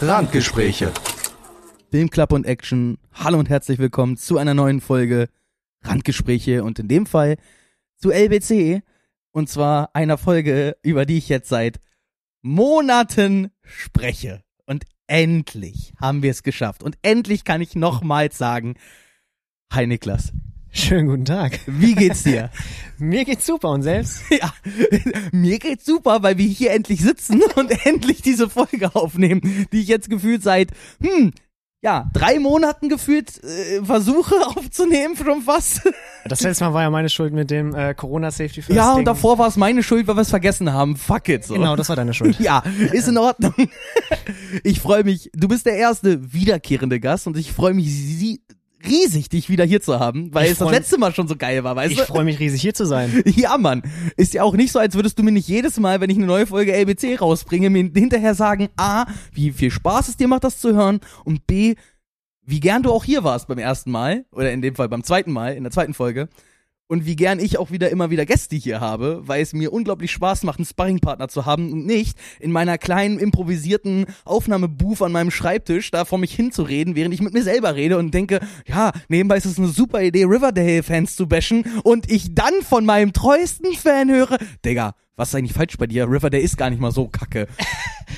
Randgespräche. Filmclub und Action. Hallo und herzlich willkommen zu einer neuen Folge Randgespräche und in dem Fall zu LBC. Und zwar einer Folge, über die ich jetzt seit Monaten spreche. Und endlich haben wir es geschafft. Und endlich kann ich nochmals sagen, hi Niklas. Schönen guten Tag. Wie geht's dir? Mir geht's super und selbst? Ja, mir geht's super, weil wir hier endlich sitzen und endlich diese Folge aufnehmen, die ich jetzt gefühlt seit, hm, ja, drei Monaten gefühlt äh, versuche aufzunehmen, schon fast. Das letzte Mal war ja meine Schuld mit dem äh, Corona Safety First. Ja, Ding. und davor war es meine Schuld, weil wir es vergessen haben. Fuck it. So. Genau, das war deine Schuld. Ja, ist in Ordnung. Ich freue mich. Du bist der erste wiederkehrende Gast und ich freue mich sie riesig, dich wieder hier zu haben, weil Ich es das letzte Mal schon so geil war, weißt Ich du? freue mich riesig hier zu sein. Ja, Mann. Ist ja auch nicht so, als würdest du mir nicht jedes Mal, wenn ich eine neue Folge LBC rausbringe, mir hinterher sagen, A, wie viel Spaß es dir macht, das zu hören und B, wie gern du auch hier warst beim ersten Mal oder in dem Fall beim zweiten Mal, in der zweiten Folge. Und wie gern ich auch wieder immer wieder Gäste hier habe, weil es mir unglaublich Spaß macht, einen Sparringpartner zu haben und nicht in meiner kleinen improvisierten Aufnahmebooth an meinem Schreibtisch da vor mich hinzureden, während ich mit mir selber rede und denke, ja, nebenbei ist es eine super Idee, Riverdale-Fans zu bashen und ich dann von meinem treuesten Fan höre, Digga, was ist eigentlich falsch bei dir? Riverdale ist gar nicht mal so kacke.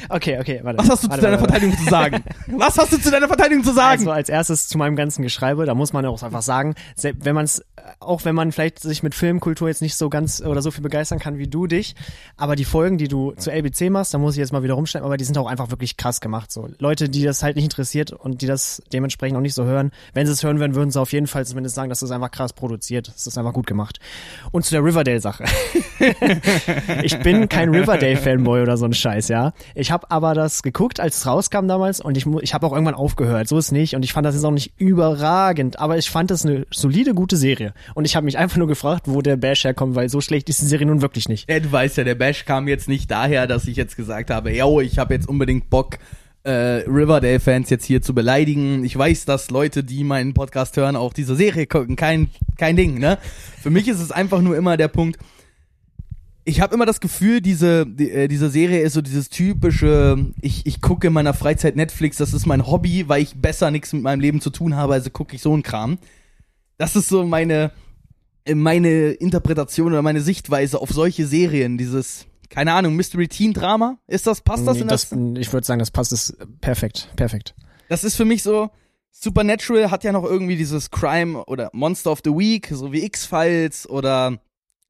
Okay, okay, warte. Was hast du warte, zu deiner warte, Verteidigung zu sagen? Was hast du zu deiner Verteidigung zu sagen? Also als erstes zu meinem ganzen Geschreibe, da muss man ja auch einfach sagen, wenn man es, auch wenn man vielleicht sich mit Filmkultur jetzt nicht so ganz oder so viel begeistern kann wie du dich, aber die Folgen, die du zu LBC machst, da muss ich jetzt mal wieder rumschneiden, aber die sind auch einfach wirklich krass gemacht. So Leute, die das halt nicht interessiert und die das dementsprechend auch nicht so hören, wenn sie es hören würden, würden sie auf jeden Fall zumindest sagen, dass das einfach krass produziert. Das ist einfach gut gemacht. Und zu der Riverdale-Sache. ich bin kein Riverdale-Fanboy oder so ein Scheiß, ja. Ich habe aber das geguckt, als es rauskam damals und ich, ich habe auch irgendwann aufgehört. So ist nicht und ich fand das jetzt auch nicht überragend, aber ich fand das eine solide, gute Serie. Und ich habe mich einfach nur gefragt, wo der Bash herkommt, weil so schlecht ist die Serie nun wirklich nicht. Ja, du weißt ja, der Bash kam jetzt nicht daher, dass ich jetzt gesagt habe, yo, ich habe jetzt unbedingt Bock, äh, Riverdale-Fans jetzt hier zu beleidigen. Ich weiß, dass Leute, die meinen Podcast hören, auch diese Serie gucken. Kein, kein Ding, ne? Für mich ist es einfach nur immer der Punkt, ich habe immer das Gefühl, diese, die, äh, diese Serie ist so dieses typische, ich, ich gucke in meiner Freizeit Netflix, das ist mein Hobby, weil ich besser nichts mit meinem Leben zu tun habe, also gucke ich so einen Kram. Das ist so meine, äh, meine Interpretation oder meine Sichtweise auf solche Serien, dieses, keine Ahnung, Mystery Teen Drama, ist das, passt das in das? das ich würde sagen, das passt es perfekt, perfekt. Das ist für mich so, Supernatural hat ja noch irgendwie dieses Crime oder Monster of the Week, so wie X-Files oder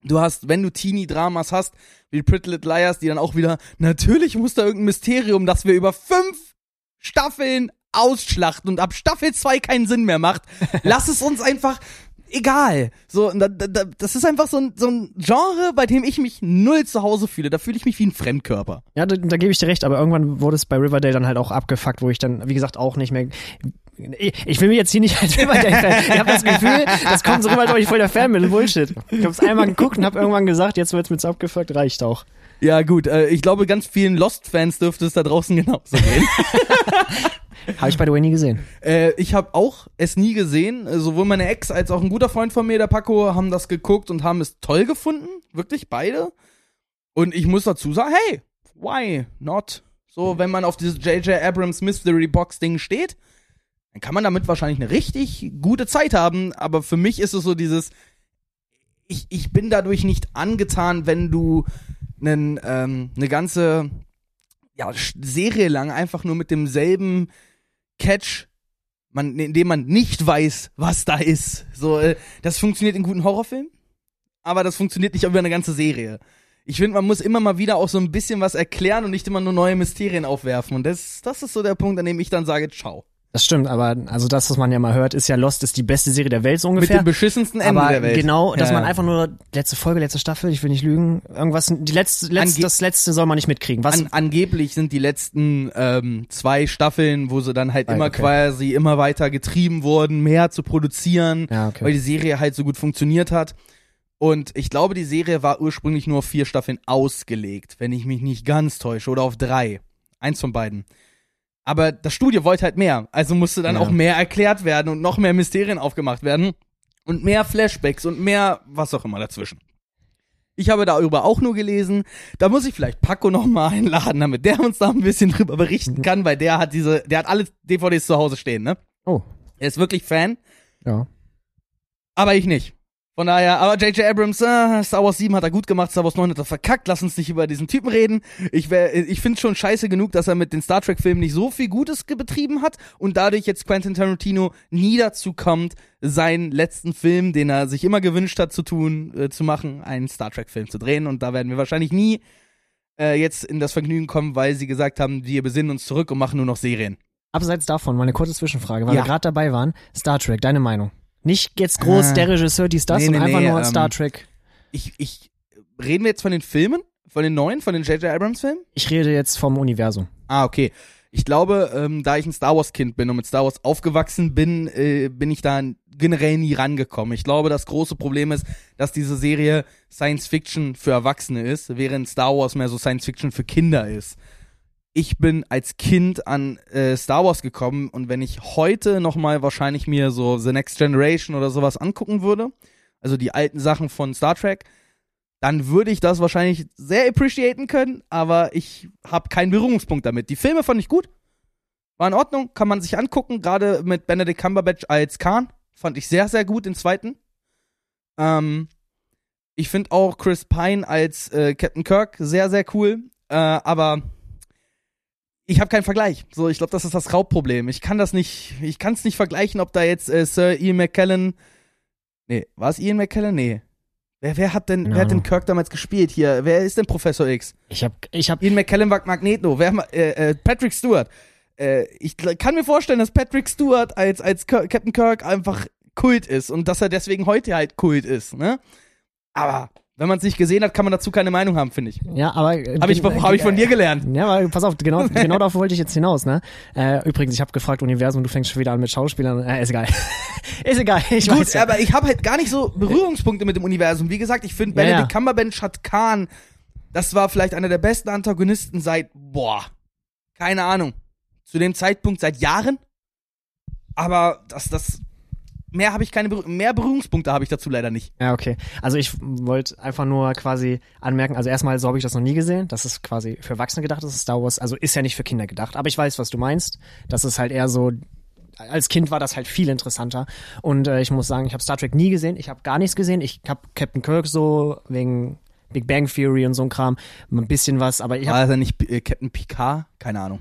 du hast, wenn du Teenie-Dramas hast, wie Pretty Little Liars, die dann auch wieder, natürlich muss da irgendein Mysterium, das wir über fünf Staffeln ausschlachten und ab Staffel 2 keinen Sinn mehr macht. Lass es uns einfach egal. So, da, da, da- das ist einfach so ein, so ein Genre, bei dem ich mich null zu Hause fühle. Da fühle ich mich wie ein Fremdkörper. Ja, da, da gebe ich dir recht, aber irgendwann wurde es bei Riverdale dann halt auch abgefuckt, wo ich dann, wie gesagt, auch nicht mehr. Ich will mich jetzt hier nicht als Riverdale-Fan. Ich habe das Gefühl, das kommt so rüber, als ob ich voll der Fan bin. Bullshit. Ich habe es einmal geguckt und habe irgendwann gesagt, jetzt wird's mit abgefuckt, reicht auch. Ja, gut, äh, ich glaube, ganz vielen Lost-Fans dürfte es da draußen genauso gehen. Habe ich by the way nie gesehen. Äh, ich habe auch es nie gesehen. Sowohl meine Ex als auch ein guter Freund von mir, der Paco, haben das geguckt und haben es toll gefunden. Wirklich beide. Und ich muss dazu sagen, hey, why not? So, wenn man auf dieses J.J. Abrams Mystery Box Ding steht, dann kann man damit wahrscheinlich eine richtig gute Zeit haben. Aber für mich ist es so dieses, ich, ich bin dadurch nicht angetan, wenn du einen, ähm, eine ganze ja, Serie lang einfach nur mit demselben Catch, man, indem man nicht weiß, was da ist. So, äh, das funktioniert in guten Horrorfilmen, aber das funktioniert nicht über eine ganze Serie. Ich finde, man muss immer mal wieder auch so ein bisschen was erklären und nicht immer nur neue Mysterien aufwerfen. Und das, das ist so der Punkt, an dem ich dann sage, ciao. Das stimmt, aber also das, was man ja mal hört, ist ja Lost ist die beste Serie der Welt so Mit ungefähr. dem beschissensten Ende aber der Welt. genau, dass Ja, man einfach nur letzte Folge, letzte Staffel, ich will nicht lügen, irgendwas, die letzte, letzte Ange- das letzte soll man nicht mitkriegen. Was? An, angeblich sind die letzten ähm, zwei Staffeln, wo sie dann halt Ah, immer okay. quasi immer weiter getrieben wurden, mehr zu produzieren, ja, okay. weil die Serie halt so gut funktioniert hat. Und ich glaube, die Serie war ursprünglich nur auf vier Staffeln ausgelegt, wenn ich mich nicht ganz täusche, oder auf drei. Eins von beiden. Aber das Studio wollte halt mehr. Also musste dann Ja. auch mehr erklärt werden und noch mehr Mysterien aufgemacht werden. Und mehr Flashbacks und mehr was auch immer dazwischen. Ich habe darüber auch nur gelesen. Da muss ich vielleicht Paco noch mal einladen, damit der uns da ein bisschen drüber berichten kann, weil der hat diese, der hat alle DVDs zu Hause stehen, ne? Oh. Er ist wirklich Fan, Ja. aber ich nicht. Von daher, aber J.J. Abrams, äh, Star Wars 7 hat er gut gemacht, Star Wars 9 hat er verkackt, lass uns nicht über diesen Typen reden. Ich, wär- ich finde schon scheiße genug, dass er mit den Star Trek-Filmen nicht so viel Gutes betrieben hat und dadurch jetzt Quentin Tarantino nie dazu kommt, seinen letzten Film, den er sich immer gewünscht hat zu tun, äh, zu machen, einen Star Trek-Film zu drehen. Und da werden wir wahrscheinlich nie äh, jetzt in das Vergnügen kommen, weil sie gesagt haben, wir besinnen uns zurück und machen nur noch Serien. Abseits davon, mal eine kurze Zwischenfrage, weil Ja. wir gerade dabei waren. Star Trek, deine Meinung? Nicht jetzt groß, Ah. der Regisseur, dies, das, Nee, sondern nee, einfach nee, nur ähm, Star Trek. Ich, ich, reden wir jetzt von den Filmen? Von den neuen, von den J.J. Abrams-Filmen? Ich rede jetzt vom Universum. Ah, okay. Ich glaube, ähm, da ich ein Star Wars Kind bin und mit Star Wars aufgewachsen bin, äh, bin ich da generell nie rangekommen. Ich glaube, das große Problem ist, dass diese Serie Science Fiction für Erwachsene ist, während Star Wars mehr so Science Fiction für Kinder ist. Ich bin als Kind an äh, Star Wars gekommen und wenn ich heute noch mal wahrscheinlich mir so The Next Generation oder sowas angucken würde, also die alten Sachen von Star Trek, dann würde ich das wahrscheinlich sehr appreciaten können, aber ich habe keinen Berührungspunkt damit. Die Filme fand ich gut, war in Ordnung, kann man sich angucken, gerade mit Benedict Cumberbatch als Khan, fand ich sehr, sehr gut, den zweiten. Ähm, ich finde auch Chris Pine als äh, Captain Kirk sehr, sehr cool, äh, aber ich habe keinen Vergleich. So, ich glaube, das ist das Hauptproblem. Ich kann das nicht, ich kann es nicht vergleichen, ob da jetzt äh, Sir Ian McKellen, nee, war es Ian McKellen? Nee. Wer, wer hat denn, Keine wer hat den Ahnung. Kirk damals gespielt hier? Wer ist denn Professor X? Ich hab, ich hab, Ian McKellen war Magneto. Wer, äh, äh, Patrick Stewart. Äh, ich kann mir vorstellen, dass Patrick Stewart als, als Kirk, Captain Kirk einfach Kult ist und dass er deswegen heute halt Kult ist, ne? Aber wenn man es nicht gesehen hat, kann man dazu keine Meinung haben, finde ich. ja, aber. äh, Habe ich, hab ich von dir gelernt. Ja, aber pass auf, genau, genau darauf wollte ich jetzt hinaus, ne? Äh, übrigens, ich habe gefragt, Universum, du fängst schon wieder an mit Schauspielern. Äh, ist egal. ist egal, ich Gut, weiß ja. aber ich habe halt gar nicht so Berührungspunkte mit dem Universum. Wie gesagt, ich finde Ja, Benedict ja. Cumberbatch hat Khan, das war vielleicht einer der besten Antagonisten seit, boah, keine Ahnung, zu dem Zeitpunkt seit Jahren. Aber das, das, mehr habe ich keine, mehr Berührungspunkte habe ich dazu leider nicht. Ja, okay. Also ich wollte einfach nur quasi anmerken, also erstmal so habe ich das noch nie gesehen. Das ist quasi für Erwachsene gedacht, das ist Star Wars. Also ist ja nicht für Kinder gedacht. Aber ich weiß, was du meinst. Das ist halt eher so, als Kind war das halt viel interessanter. Und äh, ich muss sagen, ich habe Star Trek nie gesehen. Ich habe gar nichts gesehen. Ich habe Captain Kirk so wegen Big Bang Theory und so ein Kram. Ein bisschen was, aber ich habe War er nicht äh, Captain Picard? Keine Ahnung.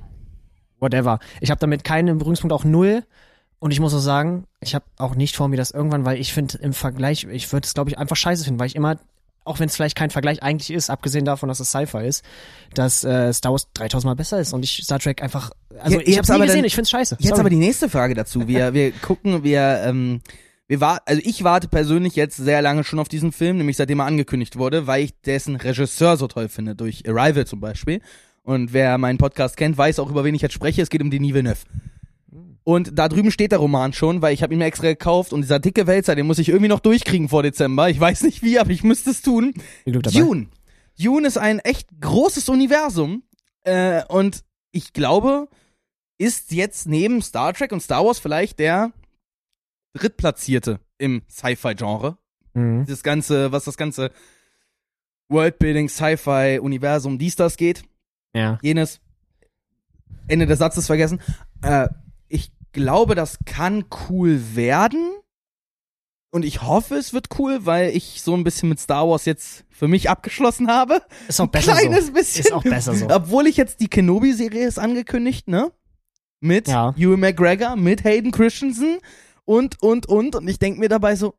whatever. Ich habe damit keinen Berührungspunkt, auch null. Und ich muss auch sagen, ich habe auch nicht vor mir das irgendwann, weil ich finde im Vergleich, ich würde es glaube ich einfach scheiße finden, weil ich immer, auch wenn es vielleicht kein Vergleich eigentlich ist, abgesehen davon, dass es Sci-Fi ist, dass äh, Star Wars 3000 Mal besser ist und ich Star Trek einfach, also Ja, ich habe nie aber gesehen, dann- ich find's scheiße. Jetzt Sorry. aber die nächste Frage dazu. Wir, wir gucken, wir, ähm, wir war, also ich warte persönlich jetzt sehr lange schon auf diesen Film, nämlich seitdem er angekündigt wurde, weil ich dessen Regisseur so toll finde, durch Arrival zum Beispiel. Und wer meinen Podcast kennt, weiß auch, über wen ich jetzt spreche. Es geht um Denis Villeneuve. Und da drüben steht der Roman schon, weil ich habe ihn mir extra gekauft und dieser dicke Wälzer, den muss ich irgendwie noch durchkriegen vor Dezember. Ich weiß nicht wie, aber ich müsste es tun. Dune. Dune ist ein echt großes Universum äh, und ich glaube, ist jetzt neben Star Trek und Star Wars vielleicht der drittplatzierte im Sci-Fi-Genre. Mhm. Das ganze, was das ganze Worldbuilding, Sci-Fi, Universum, dies, das geht, Ja. jenes. Ende des Satzes vergessen. Äh, glaube, das kann cool werden. Und ich hoffe, es wird cool, weil ich so ein bisschen mit Star Wars jetzt für mich abgeschlossen habe. Ist auch Ein besser kleines so. bisschen. Ist auch besser so. Obwohl ich jetzt die Kenobi-Serie ist angekündigt, ne? Mit Ja. Ewan McGregor, mit Hayden Christensen und, und, und. Und ich denke mir dabei so,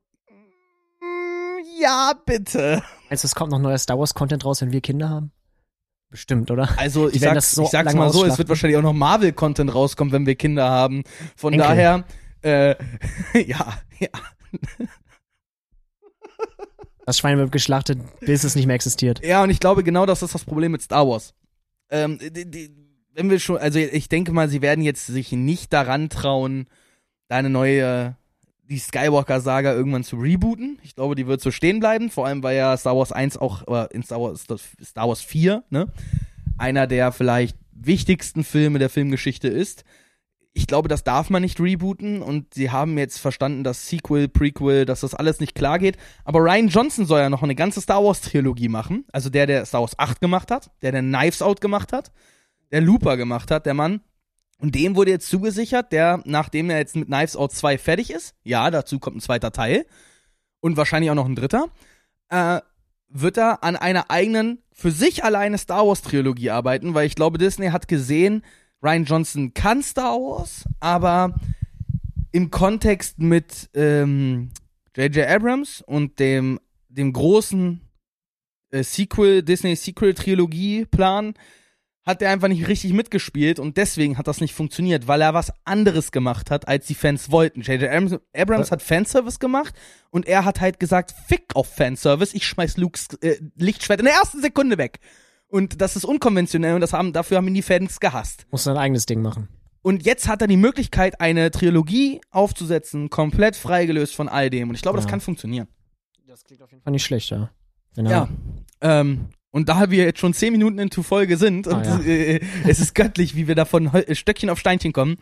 mm, ja, bitte. Also es kommt noch neuer Star Wars Content raus, wenn wir Kinder haben? Bestimmt, oder? Also ich sag's, so ich sag's mal so, es wird wahrscheinlich auch noch Marvel-Content rauskommen, wenn wir Kinder haben. Von Enkel. daher, äh, ja, ja. Das Schwein wird geschlachtet, bis es nicht mehr existiert. Ja, und ich glaube, genau das ist das Problem mit Star Wars. Ähm, die, die, wenn wir schon, also ich denke mal, sie werden jetzt sich nicht daran trauen, da eine neue, die Skywalker-Saga irgendwann zu rebooten. Ich glaube, die wird so stehen bleiben, vor allem weil ja Star Wars 1 auch, oder in Star Wars, Star Wars 4, ne, einer der vielleicht wichtigsten Filme der Filmgeschichte ist. ich glaube, das darf man nicht rebooten und sie haben jetzt verstanden, dass Sequel, Prequel, dass das alles nicht klar geht. Aber Ryan Johnson soll ja noch eine ganze Star Wars Trilogie machen. Also der, der Star Wars 8 gemacht hat, der, der Knives Out gemacht hat, der Looper gemacht hat, der Mann. Und dem wurde jetzt zugesichert, der, nachdem er jetzt mit Knives Out 2 fertig ist, ja, dazu kommt ein zweiter Teil und wahrscheinlich auch noch ein dritter, äh, wird er an einer eigenen, für sich alleine Star Wars Trilogie arbeiten, weil ich glaube, Disney hat gesehen, Ryan Johnson kann Star Wars, aber im Kontext mit ähm, J.J. Abrams und dem, dem großen äh, Sequel, Disney Sequel Trilogie Plan hat er einfach nicht richtig mitgespielt und deswegen hat das nicht funktioniert, weil er was anderes gemacht hat, als die Fans wollten. J.J. Abrams, Abrams hat Fanservice gemacht und er hat halt gesagt, fick auf Fanservice, ich schmeiß Lukes äh, Lichtschwert in der ersten Sekunde weg. Und das ist unkonventionell und das haben, dafür haben ihn die Fans gehasst. Muss sein eigenes Ding machen. Und jetzt hat er die Möglichkeit, eine Trilogie aufzusetzen, komplett freigelöst von all dem. Und ich glaube, das Ja. kann funktionieren. Das klingt auf jeden Fall nicht schlecht, ja. Er- Ja. Ähm, und da wir jetzt schon zehn Minuten into Folge sind und Ah, ja. äh, es ist göttlich, wie wir da von Stöckchen auf Steinchen kommen,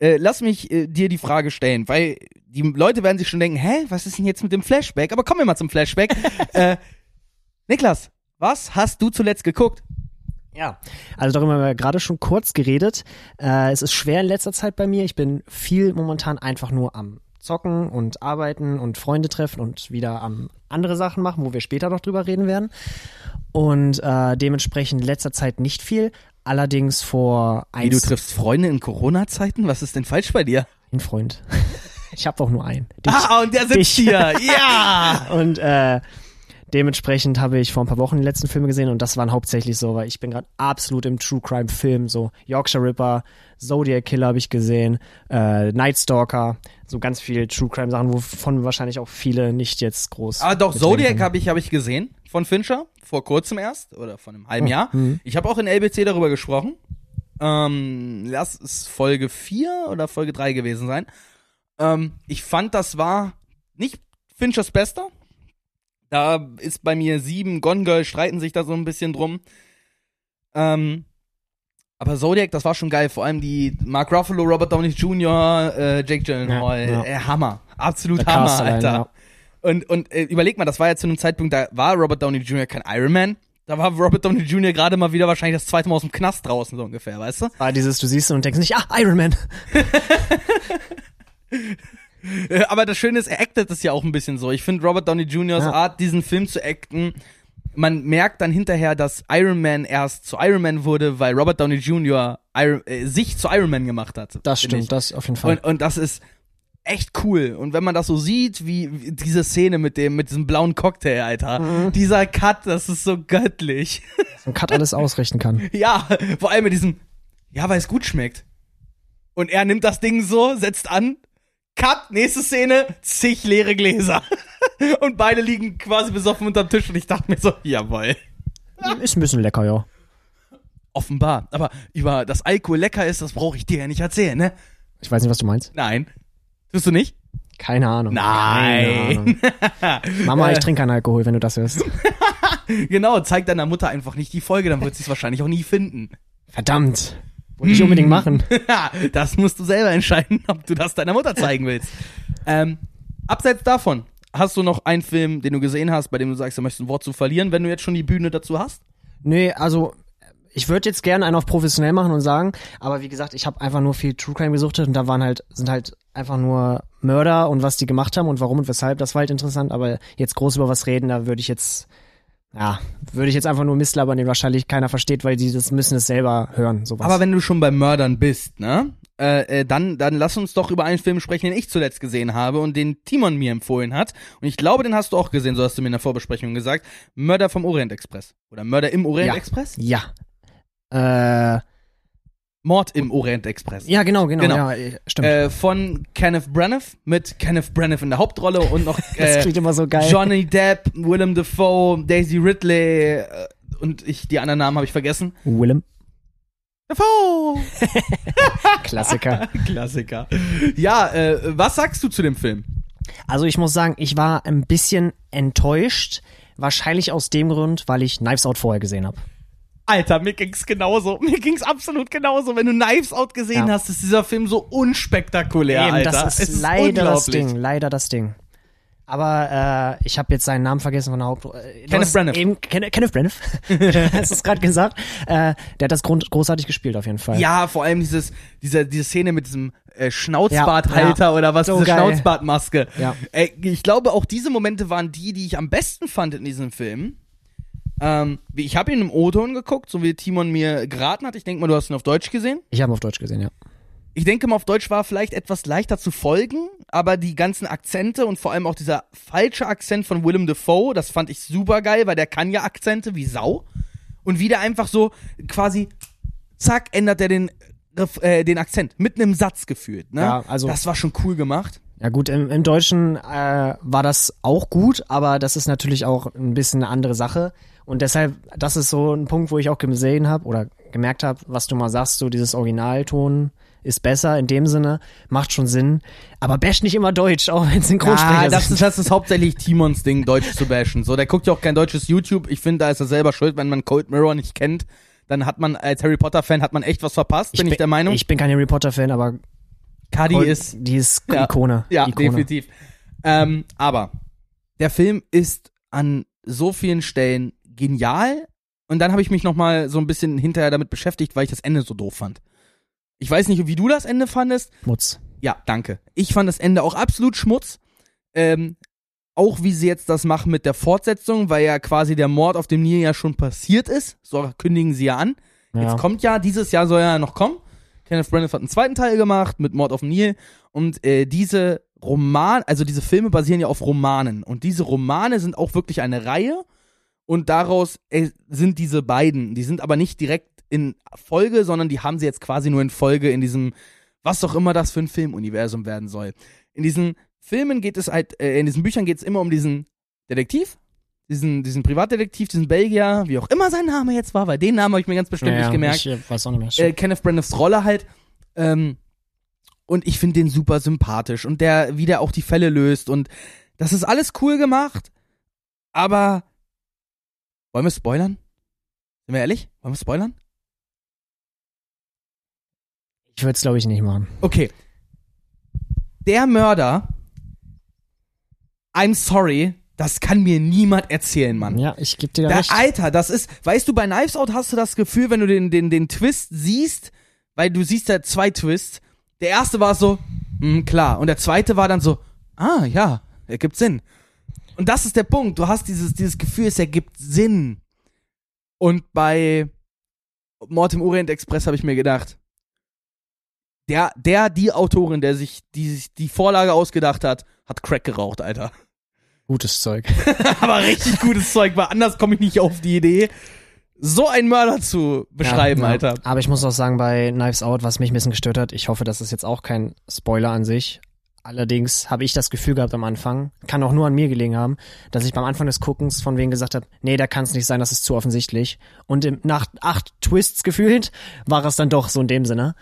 äh, lass mich äh, dir die Frage stellen, weil die Leute werden sich schon denken, hä, was ist denn jetzt mit dem Flashback? Aber kommen wir mal zum Flashback. äh, Niklas, was hast du zuletzt geguckt? Ja, also darüber haben wir gerade schon kurz geredet. Äh, es ist schwer in letzter Zeit bei mir. Ich bin viel momentan einfach nur am Zocken und arbeiten und Freunde treffen und wieder am andere Sachen machen, wo wir später noch drüber reden werden. Und äh, dementsprechend in letzter Zeit nicht viel. Allerdings vor Wie, du triffst Freunde in Corona-Zeiten? Was ist denn falsch bei dir? ein Freund. ich habe auch nur einen. Dich. ah, und der sitzt dich. hier. Ja! Und äh, dementsprechend habe ich vor ein paar Wochen die letzten Filme gesehen und das waren hauptsächlich so, weil ich bin gerade absolut im True Crime Film, so Yorkshire Ripper, Zodiac Killer habe ich gesehen, äh, Night Stalker, so ganz viel True Crime Sachen, wovon wahrscheinlich auch viele nicht jetzt groß. Ah, doch, Zodiac habe ich, hab ich gesehen von Fincher, vor kurzem erst, oder vor einem halben Jahr. mhm. Ich habe auch in LBC darüber gesprochen. Ähm, lass es Folge 4 oder Folge 3 gewesen sein. Ähm, ich fand, das war nicht Finchers Bester. Da ist bei mir sieben Gone Girl streiten sich da so ein bisschen drum. Ähm, aber Zodiac, das war schon geil. Vor allem die Mark Ruffalo, Robert Downey Jr., äh, Jake Gyllenhaal. Ja, ja. Äh, Hammer. Absolut Der Hammer, Alter. ja. Und, und äh, überleg mal, das war ja zu einem Zeitpunkt, da war Robert Downey Jr. kein Iron Man. Da war Robert Downey Jr. gerade mal wieder wahrscheinlich das zweite Mal aus dem Knast draußen, so ungefähr, weißt du? Ah, dieses, du siehst es und denkst nicht, ah, Iron Man. Äh, Aber das Schöne ist, er actet das ja auch ein bisschen so. Ich finde Robert Downey Jr.'s Ja. Art, diesen Film zu acten, man merkt dann hinterher, dass Iron Man erst zu Iron Man wurde, weil Robert Downey Jr. Iron, äh, sich zu Iron Man gemacht hat. Das stimmt, ich. das auf jeden Fall. Und, und das ist echt cool. Und wenn man das so sieht, wie, wie diese Szene mit dem, mit diesem blauen Cocktail, Alter. Mhm. Dieser Cut, das ist so göttlich. so ein Cut alles ausrichten kann. Ja, vor allem mit diesem, ja, weil es gut schmeckt. Und er nimmt das Ding so, setzt an, Cut, nächste Szene, zig leere Gläser. Und beide liegen quasi besoffen unterm Tisch und ich dachte mir so, jawoll. Ist ein bisschen lecker, ja. Offenbar. Aber über das Alkohol lecker ist, das brauche ich dir ja nicht erzählen, ne? Ich weiß nicht, was du meinst. Nein. Tust du nicht? Keine Ahnung. Nein. Keine Ahnung. Mama, ich trinke keinen Alkohol, wenn du das hörst. genau, zeig deiner Mutter einfach nicht die Folge, dann wird sie es wahrscheinlich auch nie finden. Verdammt. Wollte ich unbedingt machen. das musst du selber entscheiden, ob du das deiner Mutter zeigen willst. ähm, abseits davon, hast du noch einen Film, den du gesehen hast, bei dem du sagst, du möchtest ein Wort zu verlieren, wenn du jetzt schon die Bühne dazu hast? Nee, also ich würde jetzt gerne einen auf professionell machen und sagen, aber wie gesagt, ich habe einfach nur viel True Crime gesuchtet und da waren halt, sind halt einfach nur Mörder und was die gemacht haben und warum und weshalb, das war halt interessant, aber jetzt groß über was reden, da würde ich jetzt, ja, würde ich jetzt einfach nur Mist labern, den wahrscheinlich keiner versteht, weil die das müssen es selber hören, sowas. Aber wenn du schon bei Mördern bist, ne? Äh, äh, dann, dann lass uns doch über einen Film sprechen, den ich zuletzt gesehen habe und den Timon mir empfohlen hat. Und ich glaube, den hast du auch gesehen, so hast du mir in der Vorbesprechung gesagt. Mörder vom Orient Express. Oder Mörder im Orient Ja. Express? ja. Äh, Mord im Orient Express. ja, genau, genau, Genau. ja, äh, stimmt. Äh, von Kenneth Branagh mit Kenneth Branagh in der Hauptrolle und noch äh, so. Johnny Depp, Willem Dafoe, Daisy Ridley äh, und ich die anderen Namen habe ich vergessen. Willem, Dafoe! Klassiker. Klassiker. Ja, äh, was sagst du zu dem Film? Also ich muss sagen, ich war ein bisschen enttäuscht. Wahrscheinlich aus dem Grund, weil ich Knives Out vorher gesehen habe. Alter, mir ging's genauso. Mir ging's absolut genauso. Wenn du Knives Out gesehen Ja. hast, ist dieser Film so unspektakulär, Eben, Alter. das ist Es leider das. Ding, leider das Ding. Aber äh, ich habe jetzt seinen Namen vergessen von der Haupt... äh, Kenneth Branagh. Eben, Ken Kenneth Branagh, hast du es gerade gesagt. Äh, der hat das grund großartig gespielt auf jeden Fall. Ja, vor allem dieses, diese, diese Szene mit diesem äh, Schnauzbarthalter Ja, ja. oder was, So diese geil. Schnauzbartmaske. Ja. Äh, ich glaube, auch diese Momente waren die, die ich am besten fand in diesem Film. Ähm, ich habe ihn im O-Ton geguckt, so wie Timon mir geraten hat. Ich denke mal, du hast ihn auf Deutsch gesehen. Ich habe ihn auf Deutsch gesehen, ja. Ich denke mal, auf Deutsch war vielleicht etwas leichter zu folgen, aber die ganzen Akzente und vor allem auch dieser falsche Akzent von Willem Dafoe, das fand ich super geil, weil der kann ja Akzente wie Sau. Und wieder einfach so quasi, zack, ändert er den, äh, den Akzent. Mitten im Satz gefühlt. Ne? Ja, also- das war schon cool gemacht. Ja gut, im, im Deutschen äh, war das auch gut, aber das ist natürlich auch ein bisschen eine andere Sache. Und deshalb, das ist so ein Punkt, wo ich auch gesehen habe oder gemerkt habe, was du mal sagst, so dieses Originalton ist besser in dem Sinne, macht schon Sinn. Aber bash nicht immer Deutsch, auch wenn es Synchronsprecher Ja, das ist, das ist hauptsächlich Timons Ding, Deutsch zu bashen. So, der guckt ja auch kein deutsches YouTube. Ich finde, da ist er selber schuld, wenn man Cold Mirror nicht kennt. Dann hat man als Harry Potter Fan hat man echt was verpasst, bin ich, der Meinung. Ich bin kein Harry Potter Fan, aber Cuddy ist die ist Ja. Ikone. Ja, Ikone. definitiv. Ähm, aber der Film ist an so vielen Stellen genial. Und dann habe ich mich noch mal so ein bisschen hinterher damit beschäftigt, weil ich das Ende so doof fand. Ich weiß nicht, wie du das Ende fandest. Schmutz. Ja, danke. Ich fand das Ende auch absolut Schmutz. Ähm, auch wie sie jetzt das machen mit der Fortsetzung, weil ja quasi der Mord auf dem Nil ja schon passiert ist. So kündigen sie ja an. Ja. Jetzt kommt ja, dieses Jahr soll ja noch kommen. Kenneth Branagh hat einen zweiten Teil gemacht mit Mord auf dem Nil. Und äh, diese Roman, also diese Filme basieren ja auf Romanen. Und diese Romane sind auch wirklich eine Reihe. Und daraus äh, sind diese beiden, die sind aber nicht direkt in Folge, sondern die haben sie jetzt quasi nur in Folge in diesem, was auch immer das für ein Filmuniversum werden soll. In diesen Filmen geht es halt, äh, in diesen Büchern geht es immer um diesen Detektiv, diesen, diesen Privatdetektiv, diesen Belgier, wie auch immer sein Name jetzt war, weil den Namen habe ich mir ganz bestimmt ja, nicht gemerkt Ich äh, weiß auch nicht mehr. äh, Kenneth Branaghs Rolle halt. Ähm, und ich finde den super sympathisch und der, wie der auch die Fälle löst und das ist alles cool gemacht, aber wollen wir spoilern? Sind wir ehrlich? Wollen wir spoilern? ich würde es, glaube ich, nicht machen. Okay. Der Mörder, I'm sorry, das kann mir niemand erzählen, Mann. Ja, ich gebe dir da Da, recht. Alter, das ist, weißt du, bei Knives Out hast du das Gefühl, wenn du den, den, den Twist siehst, weil du siehst ja zwei Twists. Der erste war so, hm, klar. Und der zweite war dann so, ah, ja, ergibt Sinn. Und das ist der Punkt. Du hast dieses, dieses Gefühl, es ergibt Sinn. Und bei Mord im Orient Express habe ich mir gedacht, der, der, die Autorin, der sich die, sich die Vorlage ausgedacht hat, hat Crack geraucht, Alter. Gutes Zeug. Aber richtig gutes Zeug, weil anders komme ich nicht auf die Idee, so einen Mörder zu beschreiben, Ja, ja. Alter. Aber ich muss auch sagen, bei Knives Out, was mich ein bisschen gestört hat, ich hoffe, das ist jetzt auch kein Spoiler an sich. Allerdings habe ich das Gefühl gehabt am Anfang, kann auch nur an mir gelegen haben, dass ich beim Anfang des Guckens von wegen gesagt habe, nee, da kann es nicht sein, das ist zu offensichtlich. Und im, nach acht Twists gefühlt war es dann doch so in dem Sinne.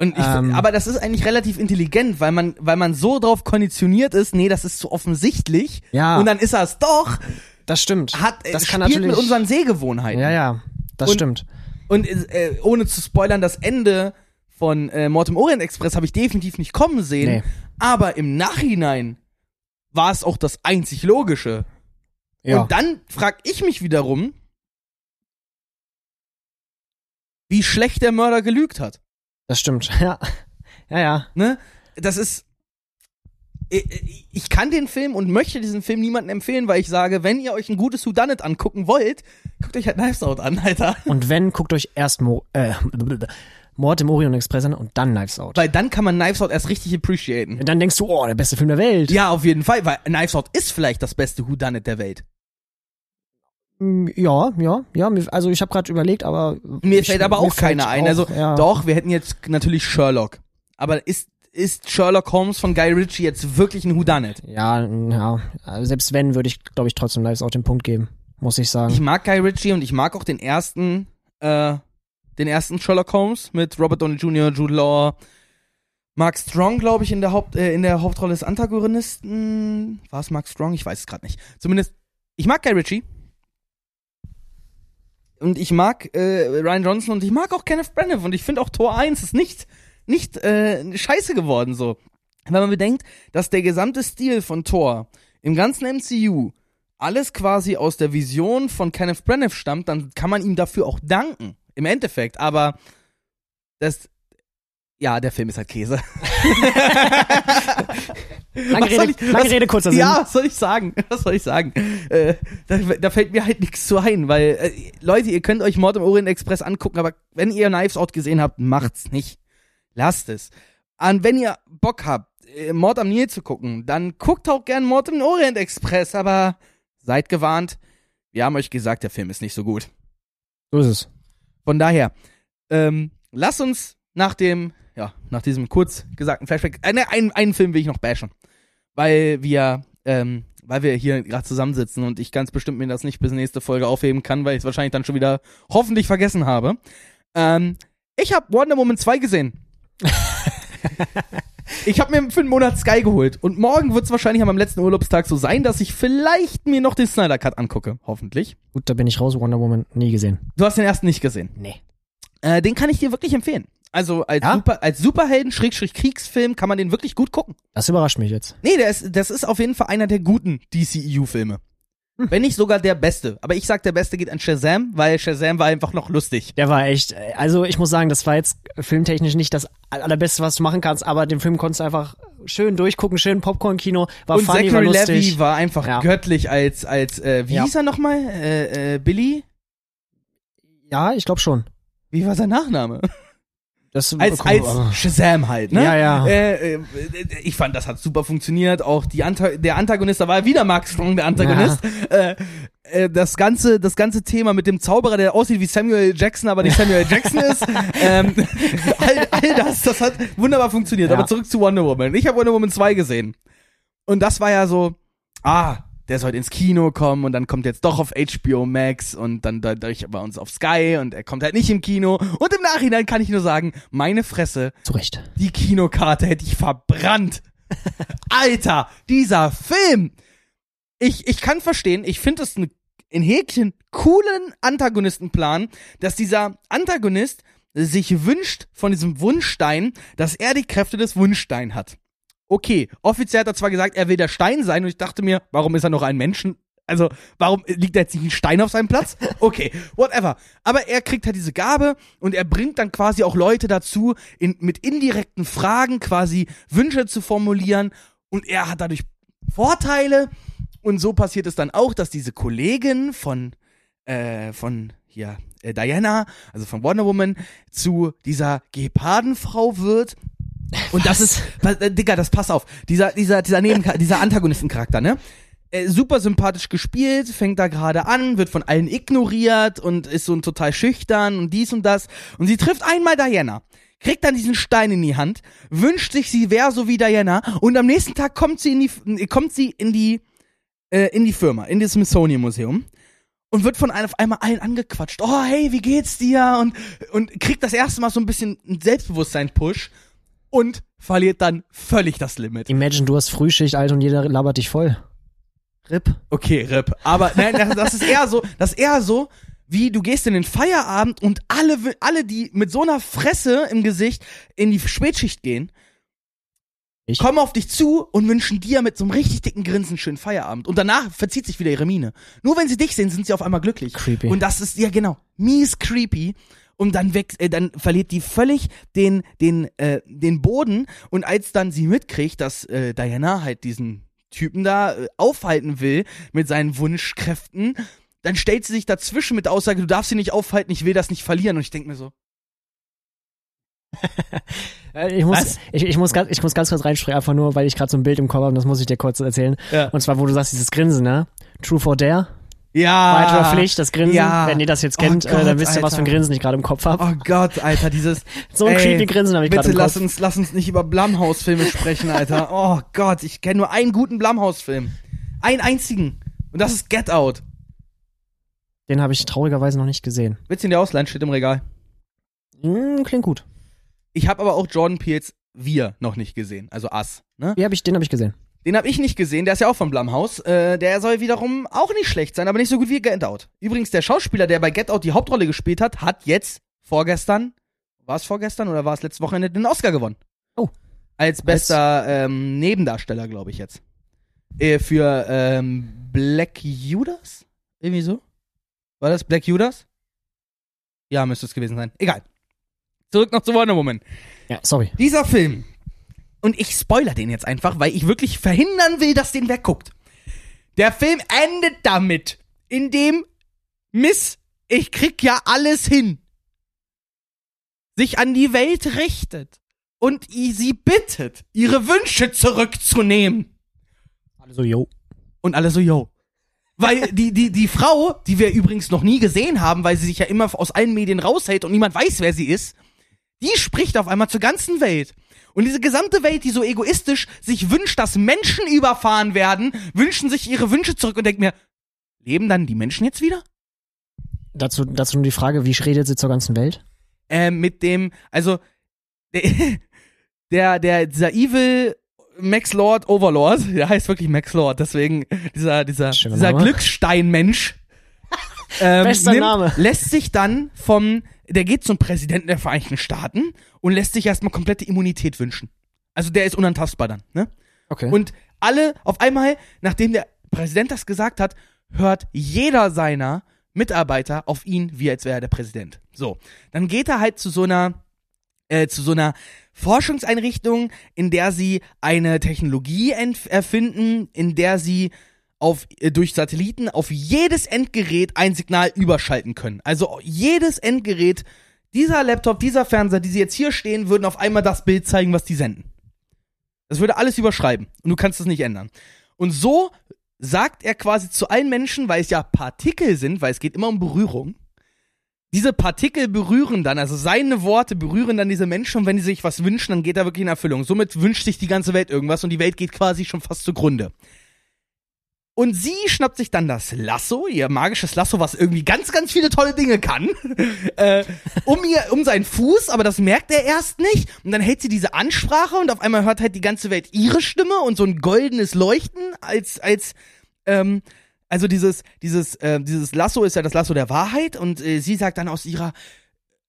Und ich, Ähm. aber das ist eigentlich relativ intelligent, weil man, weil man so drauf konditioniert ist, nee, das ist zu offensichtlich. Ja. Und dann ist er es doch, Das stimmt. hat, äh, das kann spielt natürlich. mit unseren Sehgewohnheiten. ja, ja, das Und- stimmt. Und äh, ohne zu spoilern, das Ende von äh, Mord im Orient Express habe ich definitiv nicht kommen sehen. Nee. Aber im Nachhinein war es auch das einzig Logische. Ja. Und dann frag ich mich wiederum, wie schlecht der Mörder gelügt hat. Das stimmt. Ja. Ja, ja. Ne? Das ist. Ich ich kann den Film und möchte diesen Film niemandem empfehlen, weil ich sage, wenn ihr euch ein gutes Whodunit angucken wollt, guckt euch halt Knives Out an, Alter. Und wenn, guckt euch erst Mo äh, Mord im Orient Express an und dann Knives Out. Weil dann kann man Knives Out erst richtig appreciaten. Und dann denkst du, oh, der beste Film der Welt. Ja, auf jeden Fall, weil Knives Out ist vielleicht das beste Whodunit der Welt. Mm, Ja, ja, ja. Also ich habe gerade überlegt, aber Mir ich, fällt aber mir auch keiner ein. auch, Also ja. doch, wir hätten jetzt natürlich Sherlock. Aber ist, ist Sherlock Holmes von Guy Ritchie jetzt wirklich ein Whodunit? Ja, ja. Also Selbst wenn, würde ich, glaube ich, trotzdem Knives Out den Punkt geben. Muss ich sagen. Ich mag Guy Ritchie und ich mag auch den ersten, äh, den ersten Sherlock Holmes mit Robert Downey Jr., Jude Law, Mark Strong, glaube ich, in der Haupt, äh, in der Hauptrolle des Antagonisten. War es Mark Strong? Ich weiß es gerade nicht. Zumindest, ich mag Guy Ritchie. und ich mag äh, Ryan Johnson und ich mag auch Kenneth Branagh und ich finde auch Tor 1 ist nicht nicht äh, scheiße geworden so. Wenn man bedenkt, dass der gesamte Stil von Thor im ganzen MCU alles quasi aus der Vision von Kenneth Branagh stammt, dann kann man ihm dafür auch danken. Im Endeffekt, aber das ja, der Film ist halt Käse. Lange, Rede, ich- lange was- Rede, kurzer Sinn. Ja, was soll ich sagen? Was soll ich sagen? Äh, da, da fällt mir halt nichts zu ein, weil, äh, Leute, ihr könnt euch Mord im Orient Express angucken, aber wenn ihr Knives Out gesehen habt, macht's nicht. Lasst es. Und wenn ihr Bock habt, äh, Mord am Nil zu gucken, dann guckt auch gern Mord im Orient Express, aber seid gewarnt, wir haben euch gesagt, der Film ist nicht so gut. So ist es. Von daher, ähm, lasst uns nach dem, ja, nach diesem kurz gesagten Flashback, äh, ne, einen, einen Film will ich noch bashen. Weil wir, ähm, weil wir hier gerade zusammensitzen und ich ganz bestimmt mir das nicht bis nächste Folge aufheben kann, weil ich es wahrscheinlich dann schon wieder hoffentlich vergessen habe. Ähm, ich habe Wonder Woman 2 gesehen. ich habe mir für einen Monat Sky geholt und morgen wird es wahrscheinlich an meinem letzten Urlaubstag so sein, dass ich vielleicht mir noch den Snyder Cut angucke. Hoffentlich. Gut, da bin ich raus. Wonder Woman nie gesehen. Du hast den ersten nicht gesehen. Nee. Äh, den kann ich dir wirklich empfehlen. Also als, Ja? Super, als Superhelden-Kriegsfilm kann man den wirklich gut gucken. Das überrascht mich jetzt. Nee, der ist, das ist auf jeden Fall einer der guten DCEU-Filme. Wenn nicht sogar der beste. Aber ich sag, der beste geht an Shazam, weil Shazam war einfach noch lustig. Der war echt, äh, also ich muss sagen, das war jetzt filmtechnisch nicht das allerbeste, was du machen kannst, aber den Film konntest du einfach schön durchgucken, schön Popcorn-Kino, war Und funny, war Zachary lustig. Levy war einfach Ja. göttlich als, als äh, wie Ja. hieß er nochmal? Äh, äh, Billy? Ja, ich glaube schon. Wie war sein Nachname? Das Als, als Shazam halt, ne? Ja, ja. Äh, äh, ich fand, das hat super funktioniert. Auch die Anta der Antagonist, da war wieder Mark Strong der Antagonist. Äh, äh, das ganze, das ganze Thema mit dem Zauberer, der aussieht wie Samuel Jackson, aber nicht Samuel Jackson ist. Ähm, all, all das, das hat wunderbar funktioniert. Ja. Aber zurück zu Wonder Woman. Ich habe Wonder Woman 2 gesehen. Und das war ja so, ah, der soll ins Kino kommen und dann kommt jetzt doch auf HBO Max und dann dadurch bei uns auf Sky und er kommt halt nicht im Kino. Und im Nachhinein kann ich nur sagen, meine Fresse, Zu Recht. die Kinokarte hätte ich verbrannt. Alter, dieser Film. Ich, ich kann verstehen, ich finde es ein in Häkchen coolen Antagonistenplan, dass dieser Antagonist sich wünscht von diesem Wunschstein, dass er die Kräfte des Wunschstein hat. Okay, offiziell hat er zwar gesagt, er will der Stein sein und ich dachte mir, warum ist er noch ein Menschen? Also, warum liegt da jetzt nicht ein Stein auf seinem Platz? Okay, whatever. Aber er kriegt halt diese Gabe und er bringt dann quasi auch Leute dazu, in, mit indirekten Fragen quasi Wünsche zu formulieren und er hat dadurch Vorteile und so passiert es dann auch, dass diese Kollegin von, äh, von hier, äh, Diana, also von Wonder Woman, zu dieser Gepardenfrau wird. Und das ist, was, äh, Digga, das pass auf, dieser, dieser, dieser Neben, dieser Antagonistencharakter, ne? Äh, super sympathisch gespielt, fängt da gerade an, wird von allen ignoriert und ist so ein total schüchtern und dies und das. Und sie trifft einmal Diana, kriegt dann diesen Stein in die Hand, wünscht sich, sie wäre so wie Diana und am nächsten Tag kommt sie in die, kommt sie in die, äh, in die Firma, in das Smithsonian Museum und wird von einem auf einmal allen angequatscht. Oh, hey, wie geht's dir? Und, und kriegt das erste Mal so ein bisschen einen Selbstbewusstsein-Push und verliert dann völlig das Limit. Imagine, du hast Frühschicht, Alter, und jeder labert dich voll. RIP. Okay, RIP. Aber nein, das- das ist eher so, das ist eher so, wie du gehst in den Feierabend und alle, alle, die mit so einer Fresse im Gesicht in die Spätschicht gehen, Ich? kommen auf dich zu und wünschen dir mit so einem richtig dicken Grinsen schönen Feierabend. Und danach verzieht sich wieder ihre Miene. Nur wenn sie dich sehen, sind sie auf einmal glücklich. Creepy. Und das ist, ja genau, mies creepy. Und dann weg, äh, dann verliert die völlig den, den, äh, den Boden. Und als dann sie mitkriegt, dass äh, Diana halt diesen Typen da äh, aufhalten will mit seinen Wunschkräften, dann stellt sie sich dazwischen mit der Aussage, du darfst sie nicht aufhalten, ich will das nicht verlieren. Und ich denke mir so, Äh, Ich muss, ich, ich, muss ganz, ich muss ganz kurz reinspringen, einfach nur, weil ich gerade so ein Bild im Kopf habe und das muss ich dir kurz erzählen. Ja. Und zwar, wo du sagst, dieses Grinsen, ne? True for Dare, ja. weitere Pflicht, das Grinsen. ja. Wenn ihr das jetzt Oh kennt, äh, Gott, dann wisst ihr, was für ein Alter. Grinsen ich gerade im Kopf habe. Oh Gott, Alter, dieses. so ein ey, creepy Grinsen habe ich gerade Bitte im Kopf. lass uns, lass uns nicht über Blumhouse-Filme sprechen, Alter. Oh Gott, ich kenne nur einen guten Blumhouse-Film. Einen einzigen. Und das ist Get Out. Den habe ich traurigerweise noch nicht gesehen. Willst du ihn dir ausleihen? Steht im Regal. Hm, klingt gut. Ich habe aber auch Jordan Peels Wir noch nicht gesehen. Also Us. Ne? Hab ich, den habe ich gesehen. Den habe ich nicht gesehen, der ist ja auch von Blumhouse. Äh, der soll wiederum auch nicht schlecht sein, aber nicht so gut wie Get Out. Übrigens, der Schauspieler, der bei Get Out die Hauptrolle gespielt hat, hat jetzt vorgestern, war es vorgestern oder war es letztes Wochenende, den Oscar gewonnen. Oh. Als bester ähm, Nebendarsteller, glaube ich jetzt. Äh, für ähm, Black Judas? Irgendwie so? War das Black Judas? Ja, müsste es gewesen sein. Egal. Zurück noch zu Wonder Woman. Ja, sorry. Dieser Film, und ich spoiler den jetzt einfach, weil ich wirklich verhindern will, dass den wegguckt. Der Film endet damit, indem Miss, ich krieg ja alles hin, sich an die Welt richtet und sie bittet, ihre Wünsche zurückzunehmen. Also, yo. Und alle so, yo. Weil die, die, die Frau, die wir übrigens noch nie gesehen haben, weil sie sich ja immer aus allen Medien raushält und niemand weiß, wer sie ist, die spricht auf einmal zur ganzen Welt. Und diese gesamte Welt, die so egoistisch sich wünscht, dass Menschen überfahren werden, wünschen sich ihre Wünsche zurück und denkt mir, leben dann die Menschen jetzt wieder? Dazu, dazu nur die Frage, wie redet sie zur ganzen Welt? Ähm, mit dem, also, der, der, der, dieser Evil Max Lord Overlord, der heißt wirklich Max Lord, deswegen dieser, dieser, Schöner dieser. Glückssteinmensch. Ähm, Bester Name. Lässt sich dann vom, der geht zum Präsidenten der Vereinigten Staaten und lässt sich erstmal komplette Immunität wünschen. Also der ist unantastbar dann, ne? Okay. Und alle, auf einmal, nachdem der Präsident das gesagt hat, hört jeder seiner Mitarbeiter auf ihn, wie als wäre er der Präsident. So. Dann geht er halt zu so einer, äh, zu so einer Forschungseinrichtung, in der sie eine Technologie erfinden, in der sie auf, äh, durch Satelliten auf jedes Endgerät ein Signal überschalten können. Also jedes Endgerät, dieser Laptop, dieser Fernseher, die sie jetzt hier stehen, würden auf einmal das Bild zeigen, was die senden. Das würde alles überschreiben und du kannst es nicht ändern. Und so sagt er quasi zu allen Menschen, weil es ja Partikel sind, weil es geht immer um Berührung. Diese Partikel berühren dann, also seine Worte berühren dann diese Menschen und wenn die sich was wünschen, dann geht er wirklich in Erfüllung. Somit wünscht sich die ganze Welt irgendwas und die Welt geht quasi schon fast zugrunde. Und sie schnappt sich dann das Lasso, ihr magisches Lasso, was irgendwie ganz, ganz viele tolle Dinge kann, äh, um ihr, um seinen Fuß, aber das merkt er erst nicht. Und dann hält sie diese Ansprache und auf einmal hört halt die ganze Welt ihre Stimme und so ein goldenes Leuchten als, als, ähm, also dieses, dieses, äh, dieses Lasso ist ja das Lasso der Wahrheit und äh, sie sagt dann aus ihrer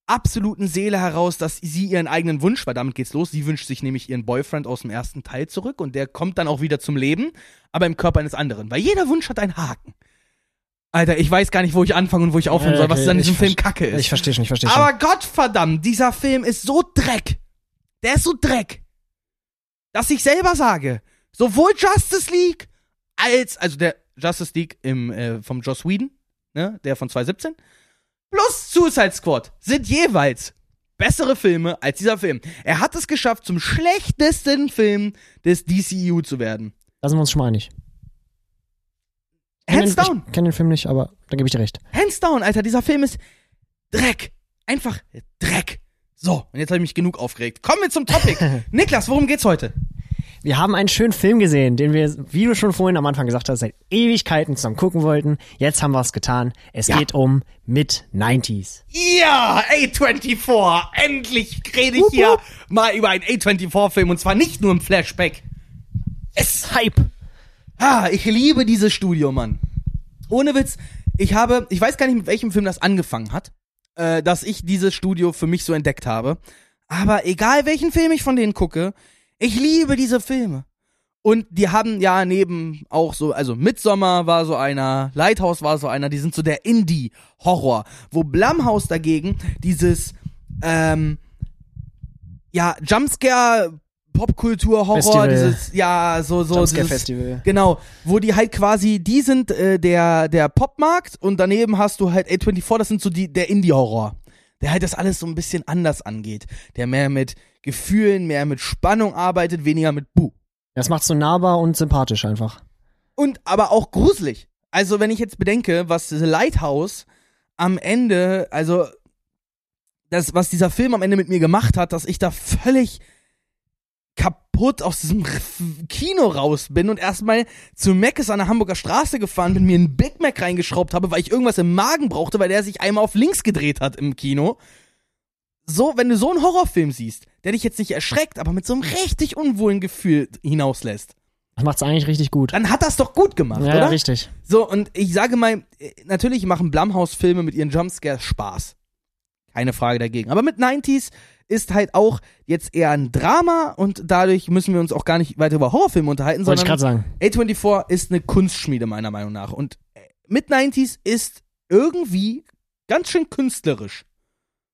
absoluten Seele heraus, dass sie ihren eigenen Wunsch, weil damit geht's los, sie wünscht sich nämlich ihren Boyfriend aus dem ersten Teil zurück und der kommt dann auch wieder zum Leben, aber im Körper eines anderen, weil jeder Wunsch hat einen Haken. Alter, ich weiß gar nicht, wo ich anfangen und wo ich aufhören soll, was okay, an diesem Film kacke ist. Ich verstehe schon, ich verstehe schon. Aber Gottverdammt, dieser Film ist so Dreck. Der ist so Dreck. Dass ich selber sage, sowohl Justice League als, also der Justice League im, äh, vom Joss Whedon, ne, der von 2017, plus Suicide Squad sind jeweils bessere Filme als dieser Film. Er hat es geschafft, zum schlechtesten Film des DCU zu werden. Da sind wir uns schon mal einig. Hands den, down. Ich kenne den Film nicht, aber da gebe ich dir recht. Hands down, Alter, dieser Film ist Dreck. Einfach Dreck. So, und jetzt habe ich mich genug aufgeregt. Kommen wir zum Topic. Niklas, worum geht's heute? Wir haben einen schönen Film gesehen, den wir, wie du schon vorhin am Anfang gesagt hast, seit Ewigkeiten zusammen gucken wollten. Jetzt haben wir es getan. Es Ja. geht um Mid-90s. Ja, A24. Endlich rede ich hier mal über einen A24-Film und zwar nicht nur im Flashback. Es Hype. Ah, ich liebe dieses Studio, Mann. Ohne Witz, ich habe, ich weiß gar nicht, mit welchem Film das angefangen hat, äh, dass ich dieses Studio für mich so entdeckt habe. Aber egal welchen Film ich von denen gucke, ich liebe diese Filme. Und die haben ja neben auch so, also Midsommar war so einer, Lighthouse war so einer, die sind so der Indie-Horror. Wo Blumhouse dagegen dieses, ähm, ja, Jumpscare, Popkultur-Horror, Festival. dieses, ja, so, so, Jumpscare dieses, Festival. Genau, wo die halt quasi, die sind äh, der, der Popmarkt und daneben hast du halt A24, das sind so die, der Indie-Horror. Der halt das alles so ein bisschen anders angeht. Der mehr mit Gefühlen, mehr mit Spannung arbeitet, weniger mit Bu. Das macht so nahbar und sympathisch einfach. Und aber auch gruselig. Also wenn ich jetzt bedenke, was The Lighthouse am Ende, also das, was dieser Film am Ende mit mir gemacht hat, dass ich da völlig kaputt aus diesem Kino raus bin und erstmal zu Mc's an der Hamburger Straße gefahren bin, mir einen Big Mac reingeschraubt habe, weil ich irgendwas im Magen brauchte, weil der sich einmal auf links gedreht hat im Kino. So, wenn du so einen Horrorfilm siehst, der dich jetzt nicht erschreckt, aber mit so einem richtig unwohlen Gefühl hinauslässt. Das macht's eigentlich richtig gut. dann hat das doch gut gemacht, Ja, oder? ja, richtig. So, und ich sage mal, natürlich machen Blumhouse-Filme mit ihren Jumpscares Spaß. Keine Frage dagegen. Aber mit 90s ist halt auch jetzt eher ein Drama und dadurch müssen wir uns auch gar nicht weiter über Horrorfilme unterhalten, Wollte ich gerade sondern sagen. A24 ist eine Kunstschmiede meiner Meinung nach. Und äh, mit 90s ist irgendwie ganz schön künstlerisch,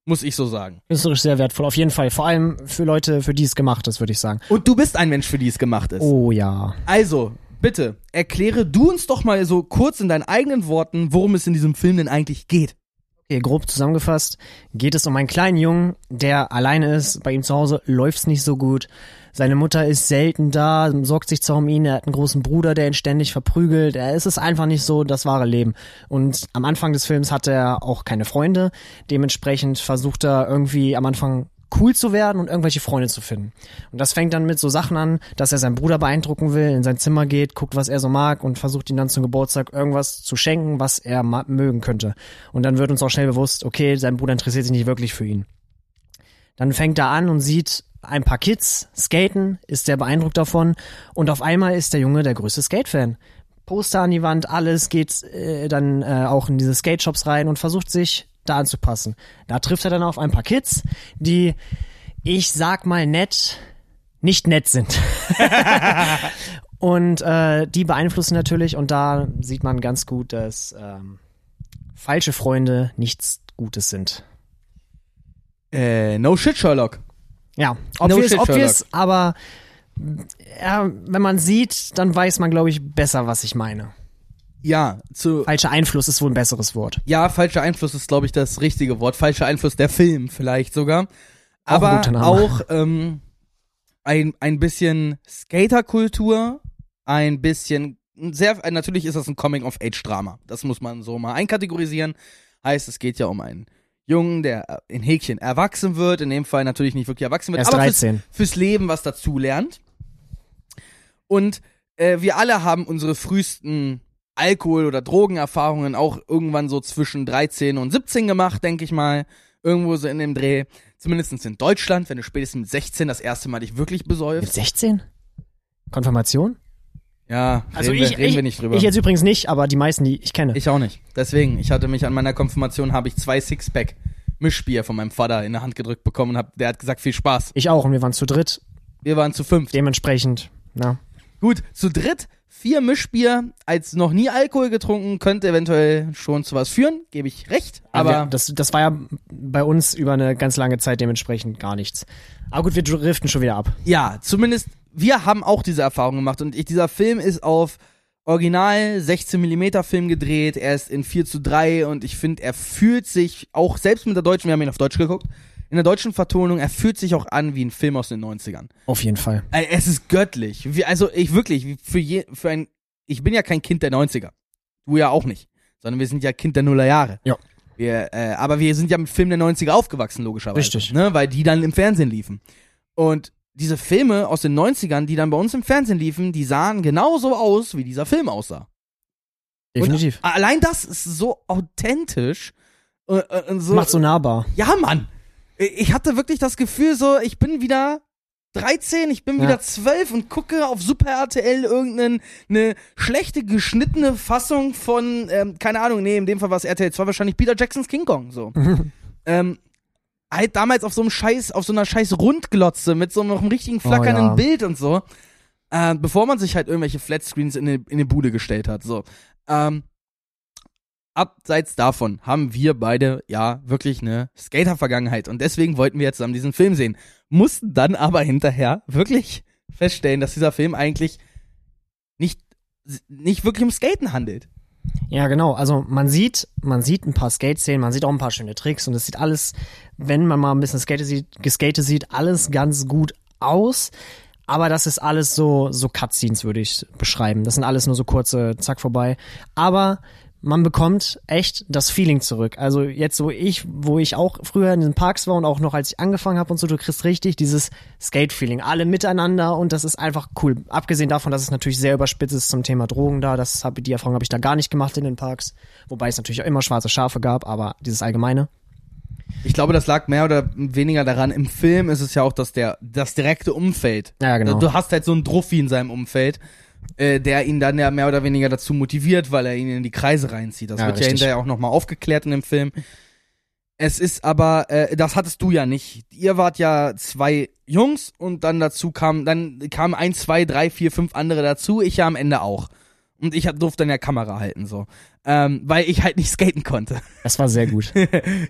muss ich so sagen. Künstlerisch sehr wertvoll, auf jeden Fall. Vor allem für Leute, für die es gemacht ist, würde ich sagen. Und du bist ein Mensch, für die es gemacht ist. Oh ja. Also, bitte, erkläre du uns doch mal so kurz in deinen eigenen Worten, worum es in diesem Film denn eigentlich geht. Okay, grob zusammengefasst geht es um einen kleinen Jungen, der alleine ist. Bei ihm zu Hause läuft's nicht so gut. Seine Mutter ist selten da, sorgt sich zwar um ihn, er hat einen großen Bruder, der ihn ständig verprügelt. Er ist es einfach nicht so das wahre Leben. Und am Anfang des Films hat er auch keine Freunde. Dementsprechend versucht er irgendwie am Anfang cool zu werden und irgendwelche Freunde zu finden. Und das fängt dann mit so Sachen an, dass er seinen Bruder beeindrucken will, in sein Zimmer geht, guckt, was er so mag und versucht ihm dann zum Geburtstag irgendwas zu schenken, was er mögen könnte. Und dann wird uns auch schnell bewusst, okay, sein Bruder interessiert sich nicht wirklich für ihn. Dann fängt er an und sieht ein paar Kids skaten, ist sehr beeindruckt davon und auf einmal ist der Junge der größte Skate-Fan. Poster an die Wand, alles geht äh, dann äh, auch in diese Skate-Shops rein und versucht sich da anzupassen. Da trifft er dann auf ein paar Kids, die, ich sag mal nett, nicht nett sind. und äh, die beeinflussen natürlich und da sieht man ganz gut, dass ähm, falsche Freunde nichts Gutes sind. Äh, no shit, Sherlock. Ja, obvious, shit, obvious, aber ja, wenn man sieht, dann weiß man, glaube ich, besser, was ich meine. Ja, zu, Falscher Einfluss ist wohl ein besseres Wort. ja, falscher Einfluss ist, glaube ich, das richtige Wort. Falscher Einfluss der Film vielleicht sogar. Auch Aber Name. auch ähm, ein, ein bisschen Skaterkultur, ein bisschen, sehr, natürlich ist das ein Coming-of-Age-Drama. Das muss man so mal einkategorisieren. Heißt, es geht ja um einen Jungen, der äh, in Häkchen erwachsen wird, in dem Fall natürlich nicht wirklich erwachsen wird, Er ist aber fürs, 13. fürs Leben was dazu lernt. Und äh, wir alle haben unsere frühesten Alkohol- oder Drogenerfahrungen auch irgendwann so zwischen 13 und 17 gemacht, denke ich mal. Irgendwo so in dem Dreh. Zumindest in Deutschland, wenn du spätestens mit 16 das erste Mal dich wirklich Mit besäufst. 16? Konfirmation? Ja, Also reden, ich, wir, reden ich, wir nicht drüber. ich jetzt übrigens nicht, aber die meisten, die ich kenne. Ich auch nicht. Deswegen, ich hatte mich an meiner Konfirmation, habe ich zwei Sixpack Mischbier von meinem Vater in der Hand gedrückt bekommen und hab, der hat gesagt, viel Spaß. Ich auch und wir waren zu dritt. Wir waren zu fünf. Dementsprechend, na. Gut, zu dritt vier Mischbier als noch nie Alkohol getrunken, könnte eventuell schon zu was führen, gebe ich recht. Aber wir, das, das war ja bei uns über eine ganz lange Zeit dementsprechend gar nichts. Aber gut, wir driften schon wieder ab. ja, zumindest wir haben auch diese Erfahrung gemacht und ich, dieser Film ist auf Original 16 mm Film gedreht, er ist in 4 zu 3 und ich finde, er fühlt sich auch, selbst mit der deutschen, wir haben ihn auf Deutsch geguckt, in der deutschen Vertonung, er fühlt sich auch an wie ein Film aus den 90ern. Auf jeden Fall. Äh, Es ist göttlich. Wie, also ich wirklich, für, je, für ein, ich bin ja kein Kind der 90er. Du ja auch nicht. Sondern wir sind ja Kind der Nullerjahre. Ja. Wir, äh, aber wir sind ja mit Filmen der 90er aufgewachsen, logischerweise. Richtig. Ne? Weil die dann im Fernsehen liefen. Und diese Filme aus den 90ern, die dann bei uns im Fernsehen liefen, die sahen genauso aus, wie dieser Film aussah. Definitiv. Und allein das ist so authentisch. Und, und und so, Macht so nahbar. ja, Mann. Ich hatte wirklich das Gefühl, so, ich bin wieder 13, ich bin Ja. wieder 12 und gucke auf Super RTL irgendeine ne schlechte geschnittene Fassung von, ähm, keine Ahnung, nee, in dem Fall war es RTL 2 wahrscheinlich Peter Jacksons King Kong, so. ähm, halt damals auf so einem Scheiß, auf so einer Scheiß Rundglotze mit so einem richtigen flackernden Oh, ja. Bild und so. Äh, bevor man sich halt irgendwelche Flatscreens in eine in eine Bude gestellt hat, so. Ähm, abseits davon haben wir beide ja wirklich eine Skater-Vergangenheit und deswegen wollten wir jetzt zusammen diesen Film sehen. Mussten dann aber hinterher wirklich feststellen, dass dieser Film eigentlich nicht, nicht wirklich um Skaten handelt. Ja, genau. Also man sieht, man sieht ein paar Skate-Szenen, man sieht auch ein paar schöne Tricks und es sieht alles, wenn man mal ein bisschen Skate sieht, geskate sieht, alles ganz gut aus. Aber das ist alles so, so Cutscenes, würde ich beschreiben. Das sind alles nur so kurze, zack, vorbei. Aber man bekommt echt das Feeling zurück. Also jetzt so ich, wo ich auch früher in den Parks war und auch noch als ich angefangen habe und so, du kriegst richtig dieses Skate-Feeling. Alle miteinander und das ist einfach cool. Abgesehen davon, dass es natürlich sehr überspitzt ist zum Thema Drogen da. Das hab, die Erfahrung habe ich da gar nicht gemacht in den Parks. Wobei es natürlich auch immer schwarze Schafe gab, aber dieses Allgemeine. Ich glaube, das lag mehr oder weniger daran. Im Film ist es ja auch, dass der, das direkte Umfeld. Ja, genau. Du hast halt so einen Druffi in seinem Umfeld, äh, der ihn dann ja mehr oder weniger dazu motiviert, weil er ihn in die Kreise reinzieht. Das Ja, wird ja richtig. hinterher auch nochmal aufgeklärt in dem Film. Es ist aber, äh, das hattest du ja nicht. Ihr wart ja zwei Jungs und dann dazu kam, dann kamen ein, zwei, drei, vier, fünf andere dazu. Ich ja am Ende auch. Und ich hab, durfte dann ja Kamera halten, so. Ähm, weil ich halt nicht skaten konnte. Das war sehr gut.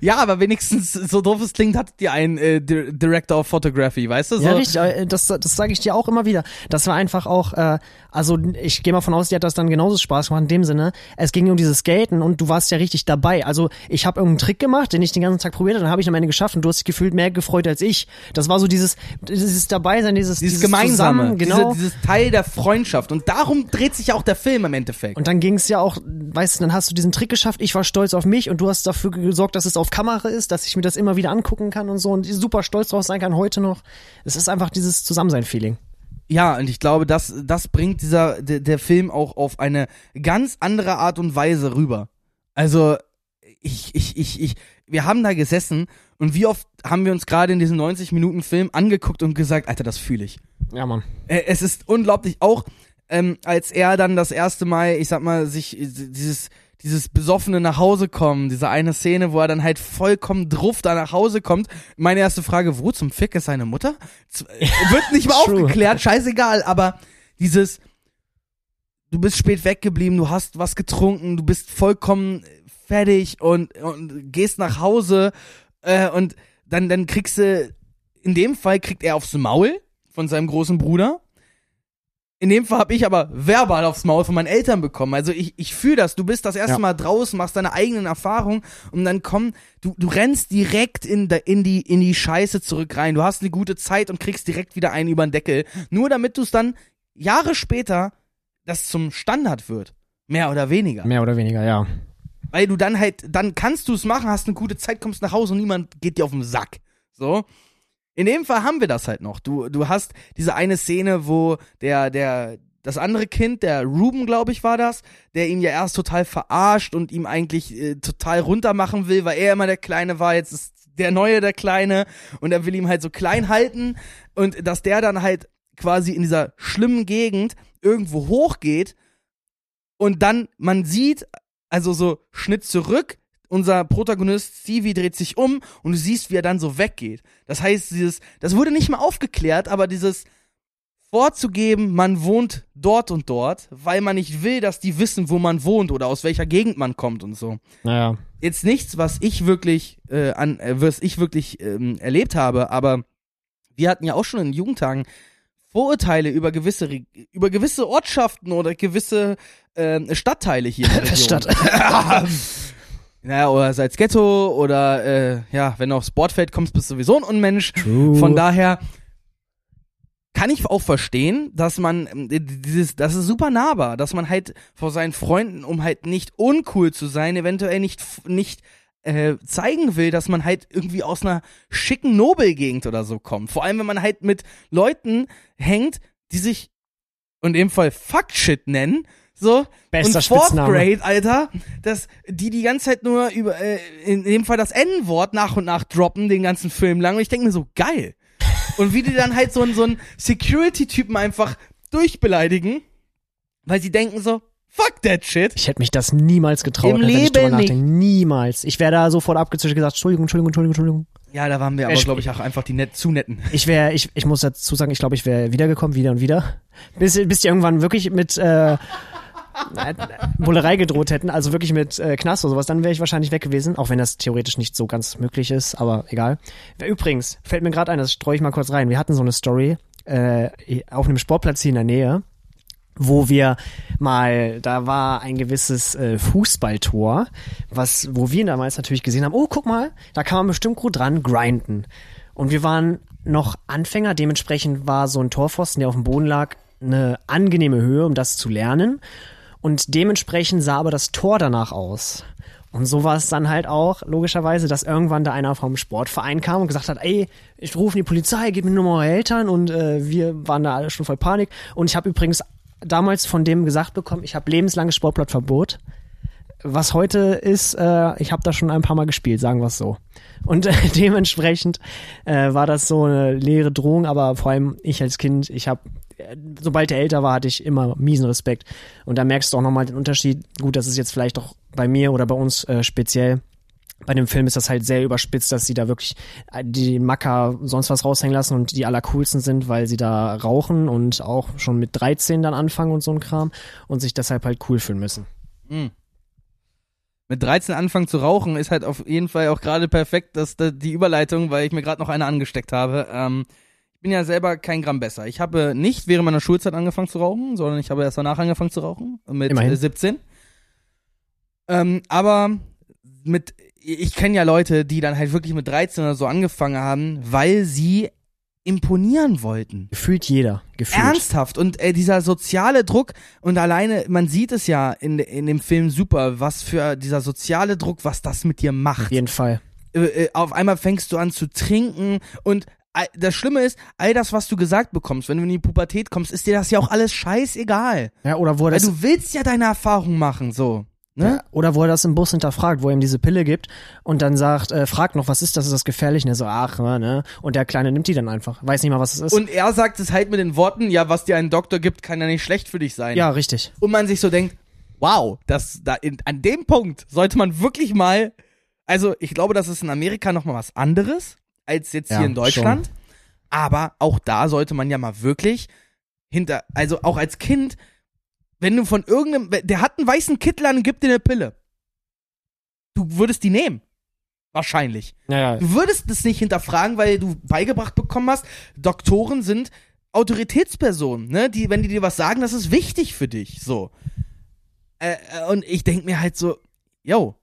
ja, aber wenigstens, so doof es klingt, hattet ihr einen äh, Di- Director of Photography, weißt du? So. Ja, richtig. äh, Das, das sage ich dir auch immer wieder. Das war einfach auch, äh, also ich gehe mal von aus, dir hat das dann genauso Spaß gemacht in dem Sinne. Es ging um dieses Skaten und du warst ja richtig dabei. Also ich habe irgendeinen Trick gemacht, den ich den ganzen Tag probiert habe, dann habe ich am Ende geschafft und du hast dich gefühlt mehr gefreut als ich. Das war so dieses, dieses Dabeisein, dieses, dieses, dieses Gemeinsame, Zusammen, genau. diese, dieses Teil der Freundschaft. Und darum dreht sich ja auch der Film im Endeffekt. Und dann ging es ja auch, weißt du, dann hast du diesen Trick geschafft, ich war stolz auf mich und du hast dafür gesorgt, dass es auf Kamera ist, dass ich mir das immer wieder angucken kann und so und super stolz drauf sein kann heute noch. Es ist einfach dieses Zusammensein-Feeling. Ja, und ich glaube, das, das bringt dieser, der, der Film auch auf eine ganz andere Art und Weise rüber. Also, ich, ich, ich, ich, wir haben da gesessen und wie oft haben wir uns gerade in diesem 90 Minuten Film angeguckt und gesagt, Alter, das fühle ich. Ja, Mann. Äh, es ist unglaublich, auch ähm, als er dann das erste Mal, ich sag mal, sich äh, dieses dieses besoffene nach Hause kommen, diese eine Szene, wo er dann halt vollkommen druff da nach Hause kommt. Meine erste Frage, wo zum Fick ist seine Mutter? Äh, wird nicht mal aufgeklärt, scheißegal, aber dieses du bist spät weggeblieben, du hast was getrunken, du bist vollkommen fertig und, und gehst nach Hause äh, und dann, dann kriegst du, in dem Fall kriegt er aufs Maul von seinem großen Bruder. In dem Fall habe ich aber verbal aufs Maul von meinen Eltern bekommen. Also ich, ich fühle das. Du bist das erste Ja. Mal draußen, machst deine eigenen Erfahrungen und dann komm, du, du rennst direkt in, der, in, die, in die Scheiße zurück rein. Du hast eine gute Zeit und kriegst direkt wieder einen über den Deckel. Nur damit du es dann Jahre später das zum Standard wird. Mehr oder weniger. Mehr oder weniger, ja. Weil du dann halt, dann kannst du es machen, hast eine gute Zeit, kommst nach Hause und niemand geht dir auf den Sack. So. In dem Fall haben wir das halt noch. Du, du hast diese eine Szene, wo der, der, das andere Kind, der Ruben, glaube ich, war das, der ihn ja erst total verarscht und ihm eigentlich äh, total runtermachen will, weil er immer der Kleine war, jetzt ist der Neue der Kleine und er will ihm halt so klein halten und dass der dann halt quasi in dieser schlimmen Gegend irgendwo hochgeht und dann man sieht, also so Schnitt zurück, unser Protagonist Stevie dreht sich um und du siehst, wie er dann so weggeht. Das heißt, dieses, das wurde nicht mal aufgeklärt, aber dieses vorzugeben, man wohnt dort und dort, weil man nicht will, dass die wissen, wo man wohnt oder aus welcher Gegend man kommt und so. Naja. Jetzt nichts, was ich wirklich äh, an, äh, was ich wirklich ähm, erlebt habe, aber wir hatten ja auch schon in Jugendtagen Vorurteile über gewisse Re- über gewisse Ortschaften oder gewisse ähm, Stadtteile hier in der. Stadt. Naja, oder seid's Ghetto oder äh, ja, wenn du aufs Sportfeld kommst, bist du sowieso ein Unmensch. True. Von daher kann ich auch verstehen, dass man ähm, dieses, das ist super nahbar, dass man halt vor seinen Freunden, um halt nicht uncool zu sein, eventuell nicht nicht äh, zeigen will, dass man halt irgendwie aus einer schicken Nobelgegend oder so kommt. Vor allem, wenn man halt mit Leuten hängt, die sich und in dem Fall Fuckshit nennen, so Bester und Fourth Spitzname. Grade, Alter, dass die die ganze Zeit nur über äh, in dem Fall das N-Wort nach und nach droppen den ganzen Film lang und ich denke mir so geil. Und wie die dann halt so einen so einen Security-Typen einfach durchbeleidigen, weil sie denken so fuck that shit. Ich hätte mich das niemals getraut, Im wenn ich drüber nachdenke. Niemals. Ich wäre da sofort abgezischt und gesagt, Entschuldigung, Entschuldigung, Entschuldigung, Entschuldigung. Ja, da waren wir aber Er glaube ich auch einfach die net zu netten. Ich wäre, ich, ich muss dazu sagen, ich glaube, ich wäre wiedergekommen, wieder und wieder. Bis, bis die irgendwann wirklich mit äh, Bullerei gedroht hätten, also wirklich mit äh, Knast oder sowas, dann wäre ich wahrscheinlich weg gewesen, auch wenn das theoretisch nicht so ganz möglich ist, aber egal. Übrigens, fällt mir gerade ein, das streue ich mal kurz rein. Wir hatten so eine Story äh, auf einem Sportplatz hier in der Nähe, wo wir mal, da war ein gewisses äh, Fußballtor, was, wo wir damals natürlich gesehen haben, oh, guck mal, da kann man bestimmt gut dran grinden. Und wir waren noch Anfänger, dementsprechend war so ein Torpfosten, der auf dem Boden lag, eine angenehme Höhe, um das zu lernen. Und dementsprechend sah aber das Tor danach aus. Und so war es dann halt auch, logischerweise, dass irgendwann da einer vom Sportverein kam und gesagt hat, ey, ich rufe die Polizei, gib mir nur eure Eltern und äh, wir waren da alle schon voll Panik. Und ich habe übrigens damals von dem gesagt bekommen, ich habe lebenslanges Sportblattverbot. Was heute ist, äh, ich habe da schon ein paar Mal gespielt, sagen wir es so. Und äh, dementsprechend äh, war das so eine leere Drohung, aber vor allem ich als Kind, ich habe sobald er älter war, hatte ich immer miesen Respekt. Und da merkst du auch nochmal den Unterschied. Gut, das ist jetzt vielleicht auch bei mir oder bei uns äh, speziell. Bei dem Film ist das halt sehr überspitzt, dass sie da wirklich äh, die Macker sonst was raushängen lassen und die allercoolsten sind, weil sie da rauchen und auch schon mit 13 dann anfangen und so ein Kram und sich deshalb halt cool fühlen müssen. Mhm. Mit 13 anfangen zu rauchen ist halt auf jeden Fall auch gerade perfekt, dass da die Überleitung, weil ich mir gerade noch eine angesteckt habe. Ähm, ich bin ja selber kein Gramm besser. Ich habe nicht während meiner Schulzeit angefangen zu rauchen, sondern ich habe erst danach angefangen zu rauchen mit Immerhin. äh, 17. Ähm, aber mit ich kenne ja Leute, die dann halt wirklich mit 13 oder so angefangen haben, weil sie imponieren wollten. Gefühlt jeder. Gefühlt. Ernsthaft. Und äh, dieser soziale Druck, und alleine, man sieht es ja in, in dem Film super, was für dieser soziale Druck, was das mit dir Auf macht. jeden Fall. Äh, äh, auf einmal fängst du an zu trinken und das Schlimme ist, all das, was du gesagt bekommst, wenn du in die Pubertät kommst, ist dir das ja auch alles scheißegal. Ja, oder wo er Weil das, du willst ja deine Erfahrung machen, so. Ne? ja, oder wo er das im Bus hinterfragt, wo er ihm diese Pille gibt und dann sagt, äh, fragt noch, was ist das, ist das gefährlich? Und er so, ach, ne? Und der Kleine nimmt die dann einfach. Weiß nicht mal, was es ist. Und er sagt es halt mit den Worten, ja, was dir ein Doktor gibt, kann ja nicht schlecht für dich sein. ja, richtig. und man sich so denkt, wow, das da in, an dem Punkt sollte man wirklich mal, also ich glaube, das ist in Amerika noch mal was anderes als jetzt Ja, hier in Deutschland, aber auch da sollte man ja mal wirklich hinter, also auch als Kind, wenn du von irgendeinem, der hat einen weißen Kittel an und gibt dir eine Pille, du würdest die nehmen. Wahrscheinlich. Ja, ja. Du würdest das nicht hinterfragen, weil du beigebracht bekommen hast, Doktoren sind Autoritätspersonen, ne? Die, wenn die dir was sagen, das ist wichtig für dich. So. Äh, äh, und ich denk mir halt so, yo,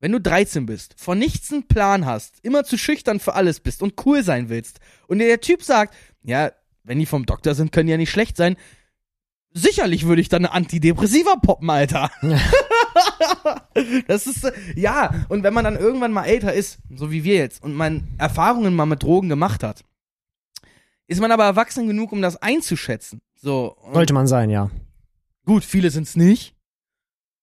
wenn du 13 bist, von nichts einen Plan hast, immer zu schüchtern für alles bist und cool sein willst, und dir der Typ sagt, ja, wenn die vom Doktor sind, können die ja nicht schlecht sein. Sicherlich würde ich dann eine Antidepressiva poppen, Alter. das ist, äh, ja, und wenn man dann irgendwann mal älter ist, so wie wir jetzt, und man Erfahrungen mal mit Drogen gemacht hat, ist man aber erwachsen genug, um das einzuschätzen. So. Sollte man sein, ja. Gut, viele sind's nicht.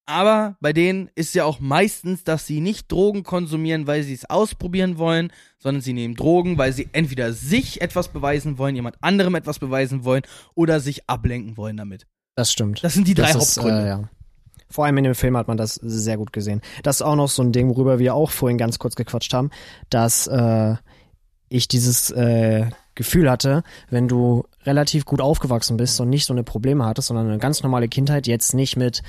Aber bei denen ist ja auch meistens, dass sie nicht Drogen konsumieren, weil sie es ausprobieren wollen, sondern sie nehmen Drogen, weil sie entweder sich etwas beweisen wollen, jemand anderem etwas beweisen wollen oder sich ablenken wollen damit. Das stimmt. Das sind die drei das ist, Hauptgründe. Äh, ja. Vor allem in dem Film hat man das sehr gut gesehen. Das ist auch noch so ein Ding, worüber wir auch vorhin ganz kurz gequatscht haben, dass äh, ich dieses äh, Gefühl hatte, wenn du relativ gut aufgewachsen bist und nicht so eine Probleme hattest, sondern eine ganz normale Kindheit, jetzt nicht mit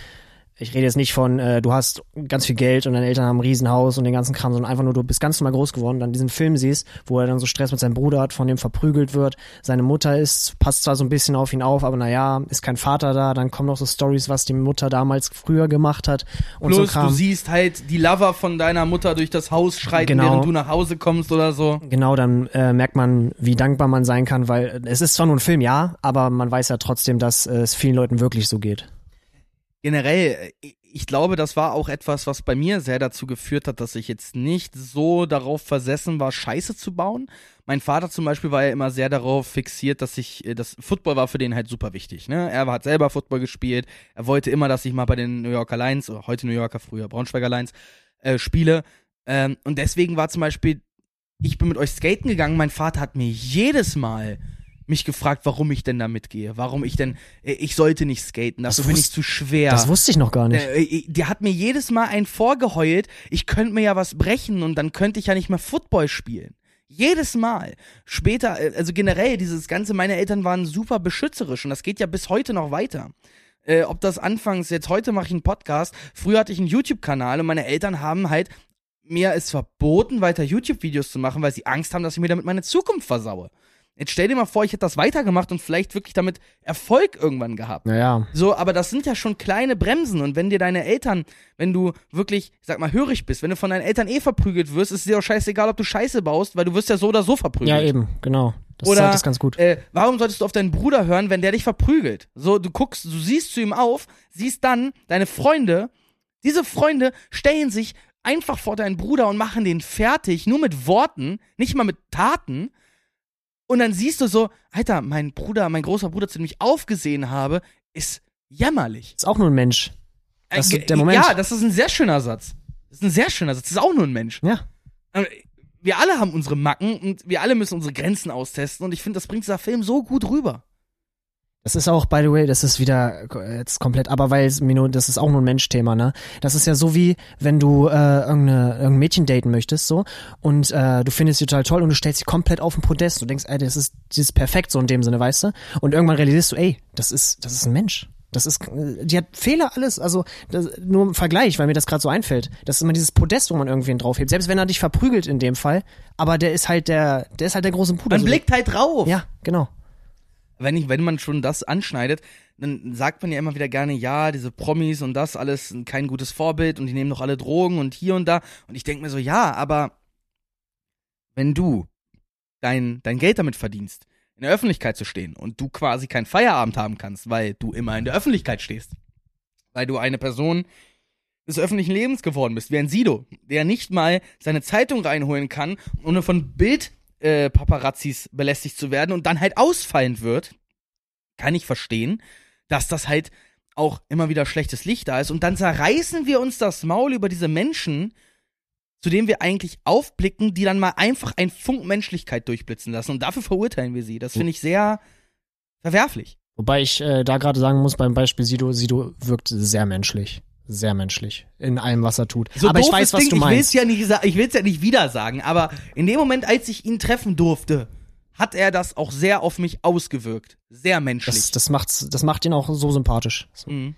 ich rede jetzt nicht von, äh, du hast ganz viel Geld und deine Eltern haben ein Riesenhaus und den ganzen Kram, sondern einfach nur, du bist ganz normal groß geworden, dann diesen Film siehst, wo er dann so Stress mit seinem Bruder hat, von dem verprügelt wird, seine Mutter ist, passt zwar so ein bisschen auf ihn auf, aber naja, ist kein Vater da, dann kommen noch so Stories, was die Mutter damals früher gemacht hat und Plus, so Kram. du siehst halt die Lover von deiner Mutter durch das Haus schreiten, Genau. während du nach Hause kommst oder so. Genau, dann äh, merkt man, wie dankbar man sein kann, weil es ist zwar nur ein Film, ja, aber man weiß ja trotzdem, dass äh, es vielen Leuten wirklich so geht. Generell, äh, ich glaube, das war auch etwas, was bei mir sehr dazu geführt hat, dass ich jetzt nicht so darauf versessen war, Scheiße zu bauen. Mein Vater zum Beispiel war ja immer sehr darauf fixiert, dass ich, äh, das Football war für den halt super wichtig. Ne? Er hat selber Football gespielt. Er wollte immer, dass ich mal bei den New Yorker Lions, oder heute New Yorker, früher Braunschweiger Lions, äh, spiele. Ähm, und deswegen war zum Beispiel, ich bin mit euch skaten gegangen. Mein Vater hat mir jedes Mal mich gefragt, warum ich denn da mitgehe. Warum ich denn, äh, ich sollte nicht skaten, dafür bin ich zu schwer. Das wusste ich noch gar nicht. Äh, äh, der hat mir jedes Mal einen vorgeheult, ich könnte mir ja was brechen und dann könnte ich ja nicht mehr Football spielen. Jedes Mal. Später, also generell, dieses Ganze, meine Eltern waren super beschützerisch und das geht ja bis heute noch weiter. Äh, ob das anfangs, jetzt heute mache ich einen Podcast, früher hatte ich einen YouTube-Kanal und meine Eltern haben halt mir es verboten, weiter YouTube-Videos zu machen, weil sie Angst haben, dass ich mir damit meine Zukunft versaue. Jetzt stell dir mal vor, ich hätte das weitergemacht und vielleicht wirklich damit Erfolg irgendwann gehabt. Naja, So, aber das sind ja schon kleine Bremsen und wenn dir deine Eltern, wenn du wirklich, ich sag mal, hörig bist, wenn du von deinen Eltern eh verprügelt wirst, ist es dir auch scheißegal, ob du Scheiße baust, weil du wirst ja so oder so verprügelt. ja eben, genau. Das Oder, zeigt das ganz gut. Äh, warum solltest du auf deinen Bruder hören, wenn der dich verprügelt? So, du guckst, du siehst zu ihm auf, siehst dann deine Freunde, diese Freunde stellen sich einfach vor deinen Bruder und machen den fertig, nur mit Worten, nicht mal mit Taten. Und dann siehst du so, Alter, mein Bruder, mein großer Bruder, zu dem ich aufgesehen habe, ist jämmerlich. Ist auch nur ein Mensch. Das Äh, ist der Moment. Ja, das ist ein sehr schöner Satz. Das ist ein sehr schöner Satz. Das ist auch nur ein Mensch. Ja. Äh, Wir alle haben unsere Macken und wir alle müssen unsere Grenzen austesten und ich finde, das bringt dieser Film so gut rüber. Das ist auch, by the way, das ist wieder äh, jetzt komplett, aber weil es Mino, das ist auch nur ein Menschthema, ne? Das ist ja so wie, wenn du äh, irgendeine, irgendein Mädchen daten möchtest, so, und äh, du findest sie total toll und du stellst sie komplett auf den Podest. Du denkst, ey, das ist, das ist perfekt, so in dem Sinne, weißt du? Und irgendwann realisierst du, ey, das ist, das ist ein Mensch. Das ist, äh, die hat Fehler alles, also das, nur im Vergleich, weil mir das gerade so einfällt. Das ist immer dieses Podest, wo man irgendwen draufhebt. Selbst wenn er dich verprügelt in dem Fall, aber der ist halt der, der ist halt der große Bruder. Man so. blickt halt drauf. Ja, genau. Wenn ich, wenn man schon das anschneidet, dann sagt man ja immer wieder gerne, ja, diese Promis und das alles sind kein gutes Vorbild und die nehmen doch alle Drogen und hier und da. Und ich denke mir so, ja, aber wenn du dein, dein Geld damit verdienst, in der Öffentlichkeit zu stehen und du quasi keinen Feierabend haben kannst, weil du immer in der Öffentlichkeit stehst, weil du eine Person des öffentlichen Lebens geworden bist, wie ein Sido, der nicht mal seine Zeitung reinholen kann, ohne von Bild äh, Paparazzis belästigt zu werden und dann halt ausfallend wird, kann ich verstehen, dass das halt auch immer wieder schlechtes Licht da ist. Und dann zerreißen wir uns das Maul über diese Menschen, zu denen wir eigentlich aufblicken, die dann mal einfach ein Funk Menschlichkeit durchblitzen lassen. Und dafür verurteilen wir sie. Das finde ich sehr verwerflich. Wobei ich äh, da gerade sagen muss, beim Beispiel Sido, Sido wirkt sehr menschlich. Sehr menschlich. In allem, was er tut. So aber ich weiß, was klingt, du Ich will es meinst. ja nicht, ich will's ja nicht wieder sagen, aber in dem Moment, als ich ihn treffen durfte, hat er das auch sehr auf mich ausgewirkt. Sehr menschlich. Das, das, macht's, das macht ihn auch so sympathisch. mhm.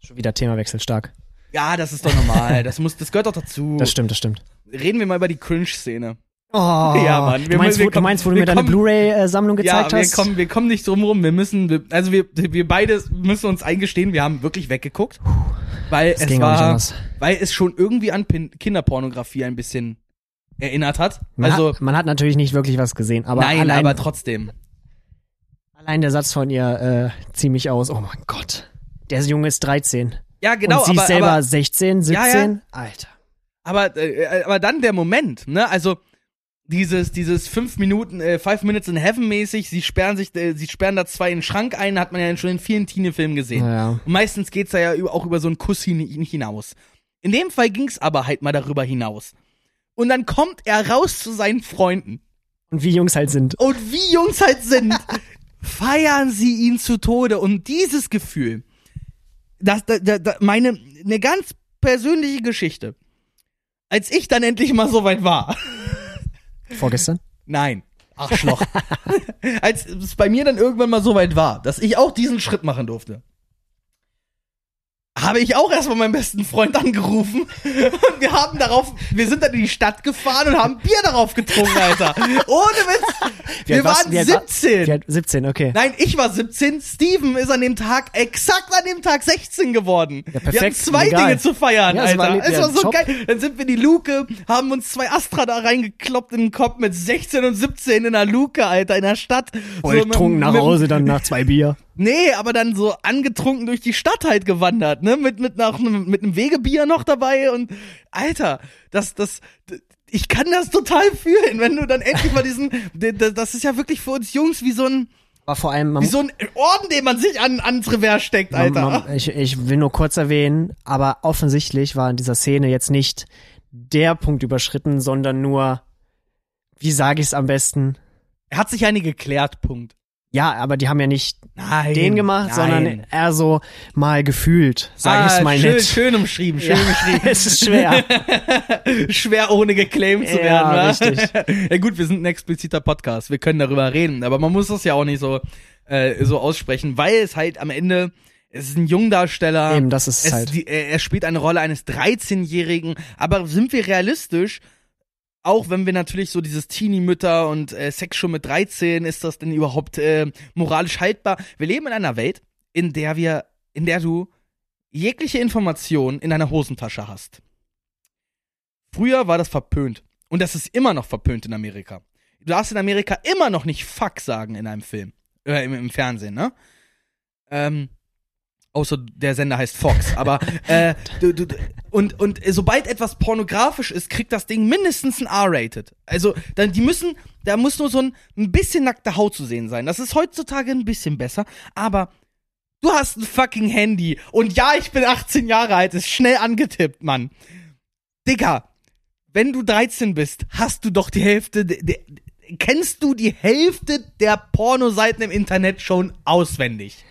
Schon wieder Themawechsel stark. Ja, das ist doch normal. Das muss, das gehört doch dazu. Das stimmt, das stimmt. Reden wir mal über die Cringe-Szene. Oh, Ja, Mann. Du Wir- meinst, wir wo, du meinst, wo du mir deine Blu-ray-Sammlung gezeigt ja, wir hast? kommen, wir kommen nicht drum rum. Wir müssen, wir- also wir, wir beide müssen uns eingestehen, wir haben wirklich weggeguckt, weil Das es war, weil es schon irgendwie an Pin Kinderpornografie ein bisschen erinnert hat. Man, also hat, man hat natürlich nicht wirklich was gesehen, aber nein, allein, aber trotzdem. allein der Satz von ihr äh, zieh mich aus. Oh mein Gott. Der Junge ist 13. Ja, genau. und sie aber, ist selber aber, 16, 17. Ja, ja. Alter. aber, äh, aber dann der Moment, ne? Also dieses, dieses fünf Minuten, äh, Five Minutes in Heaven mäßig, sie sperren sich, äh, sie sperren da zwei in den Schrank ein, hat man ja schon in vielen Teenie-Filmen gesehen. Ja. Und meistens geht's da ja über, auch über so einen Kuss hin, hinaus. In dem Fall ging's aber halt mal darüber hinaus. Und dann kommt er raus zu seinen Freunden. Und wie Jungs halt sind. Und wie Jungs halt sind, feiern sie ihn zu Tode. Und dieses Gefühl, das, da, da, da, meine, eine ganz persönliche Geschichte. Als ich dann endlich mal so weit war. Vorgestern? Nein. Arschloch. Als es bei mir dann irgendwann mal so weit war, dass ich auch diesen Schritt machen durfte, habe ich auch erstmal meinen besten Freund angerufen und wir haben darauf, wir sind dann in die Stadt gefahren und haben Bier darauf getrunken, Alter. Ohne Witz. Wir waren wie alt war- 17. Wie alt- 17, okay. Nein, ich war 17. Steven ist an dem Tag, exakt an dem Tag 16 geworden. Ja, perfekt, Wir hatten zwei legal. Dinge zu feiern, Ja, es Alter. war- es ja, war so geil. Dann sind wir in die Luke, haben uns zwei Astra da reingekloppt in den Kopf mit 16 und 17 in der Luke, Alter, in der Stadt. Voll mit- trunken nach mit- Hause, dann nach zwei Bier. Nee, aber dann so angetrunken durch die Stadt halt gewandert, ne? Mit, mit, nach, einem- mit einem Wegebier noch dabei und, Alter, das, das, ich kann das total fühlen, wenn du dann endlich mal diesen, das ist ja wirklich für uns Jungs wie so ein, War vor allem, man, wie so ein Orden, den man sich an, ans Revers steckt, man, Alter. man, ich, ich will nur kurz erwähnen, aber offensichtlich war in dieser Szene jetzt nicht der Punkt überschritten, sondern nur, wie sage ich es am besten? Er hat sich eine geklärt, Punkt. Ja, aber die haben ja nicht Nein. den gemacht, sondern eher so mal gefühlt, sage ah, ich mal schön, nett. Schön umschrieben, schön Ja, umschrieben. es ist schwer. Schwer ohne geclaimed zu Ja, werden, wa? richtig. ja gut, wir sind ein expliziter Podcast, wir können darüber reden, aber man muss das ja auch nicht so, äh, so aussprechen, weil es halt am Ende, es ist ein Jungdarsteller. Eben, das ist es, halt. die, er er spielt eine Rolle eines 13-Jährigen, aber sind wir realistisch? Auch wenn wir natürlich so dieses Teenie-Mütter und äh, Sex schon mit 13, ist das denn überhaupt äh, moralisch haltbar? Wir leben in einer Welt, in der wir, in der du jegliche Information in deiner Hosentasche hast. Früher war das verpönt. Und das ist immer noch verpönt in Amerika. Du darfst in Amerika immer noch nicht Fuck sagen in einem Film. Äh, im, im Fernsehen, ne? Ähm, außer der Sender heißt Fox. Aber äh, du, du, und, und sobald etwas pornografisch ist, kriegt das Ding mindestens ein R-Rated. Also, dann, die müssen, da muss nur so ein, ein bisschen nackte Haut zu sehen sein. Das ist heutzutage ein bisschen besser, aber du hast ein fucking Handy. Und ja, ich bin 18 Jahre alt, ist schnell angetippt, Mann. Digga, wenn du 13 bist, hast du doch die Hälfte, de, de, kennst du die Hälfte der Pornoseiten im Internet schon auswendig.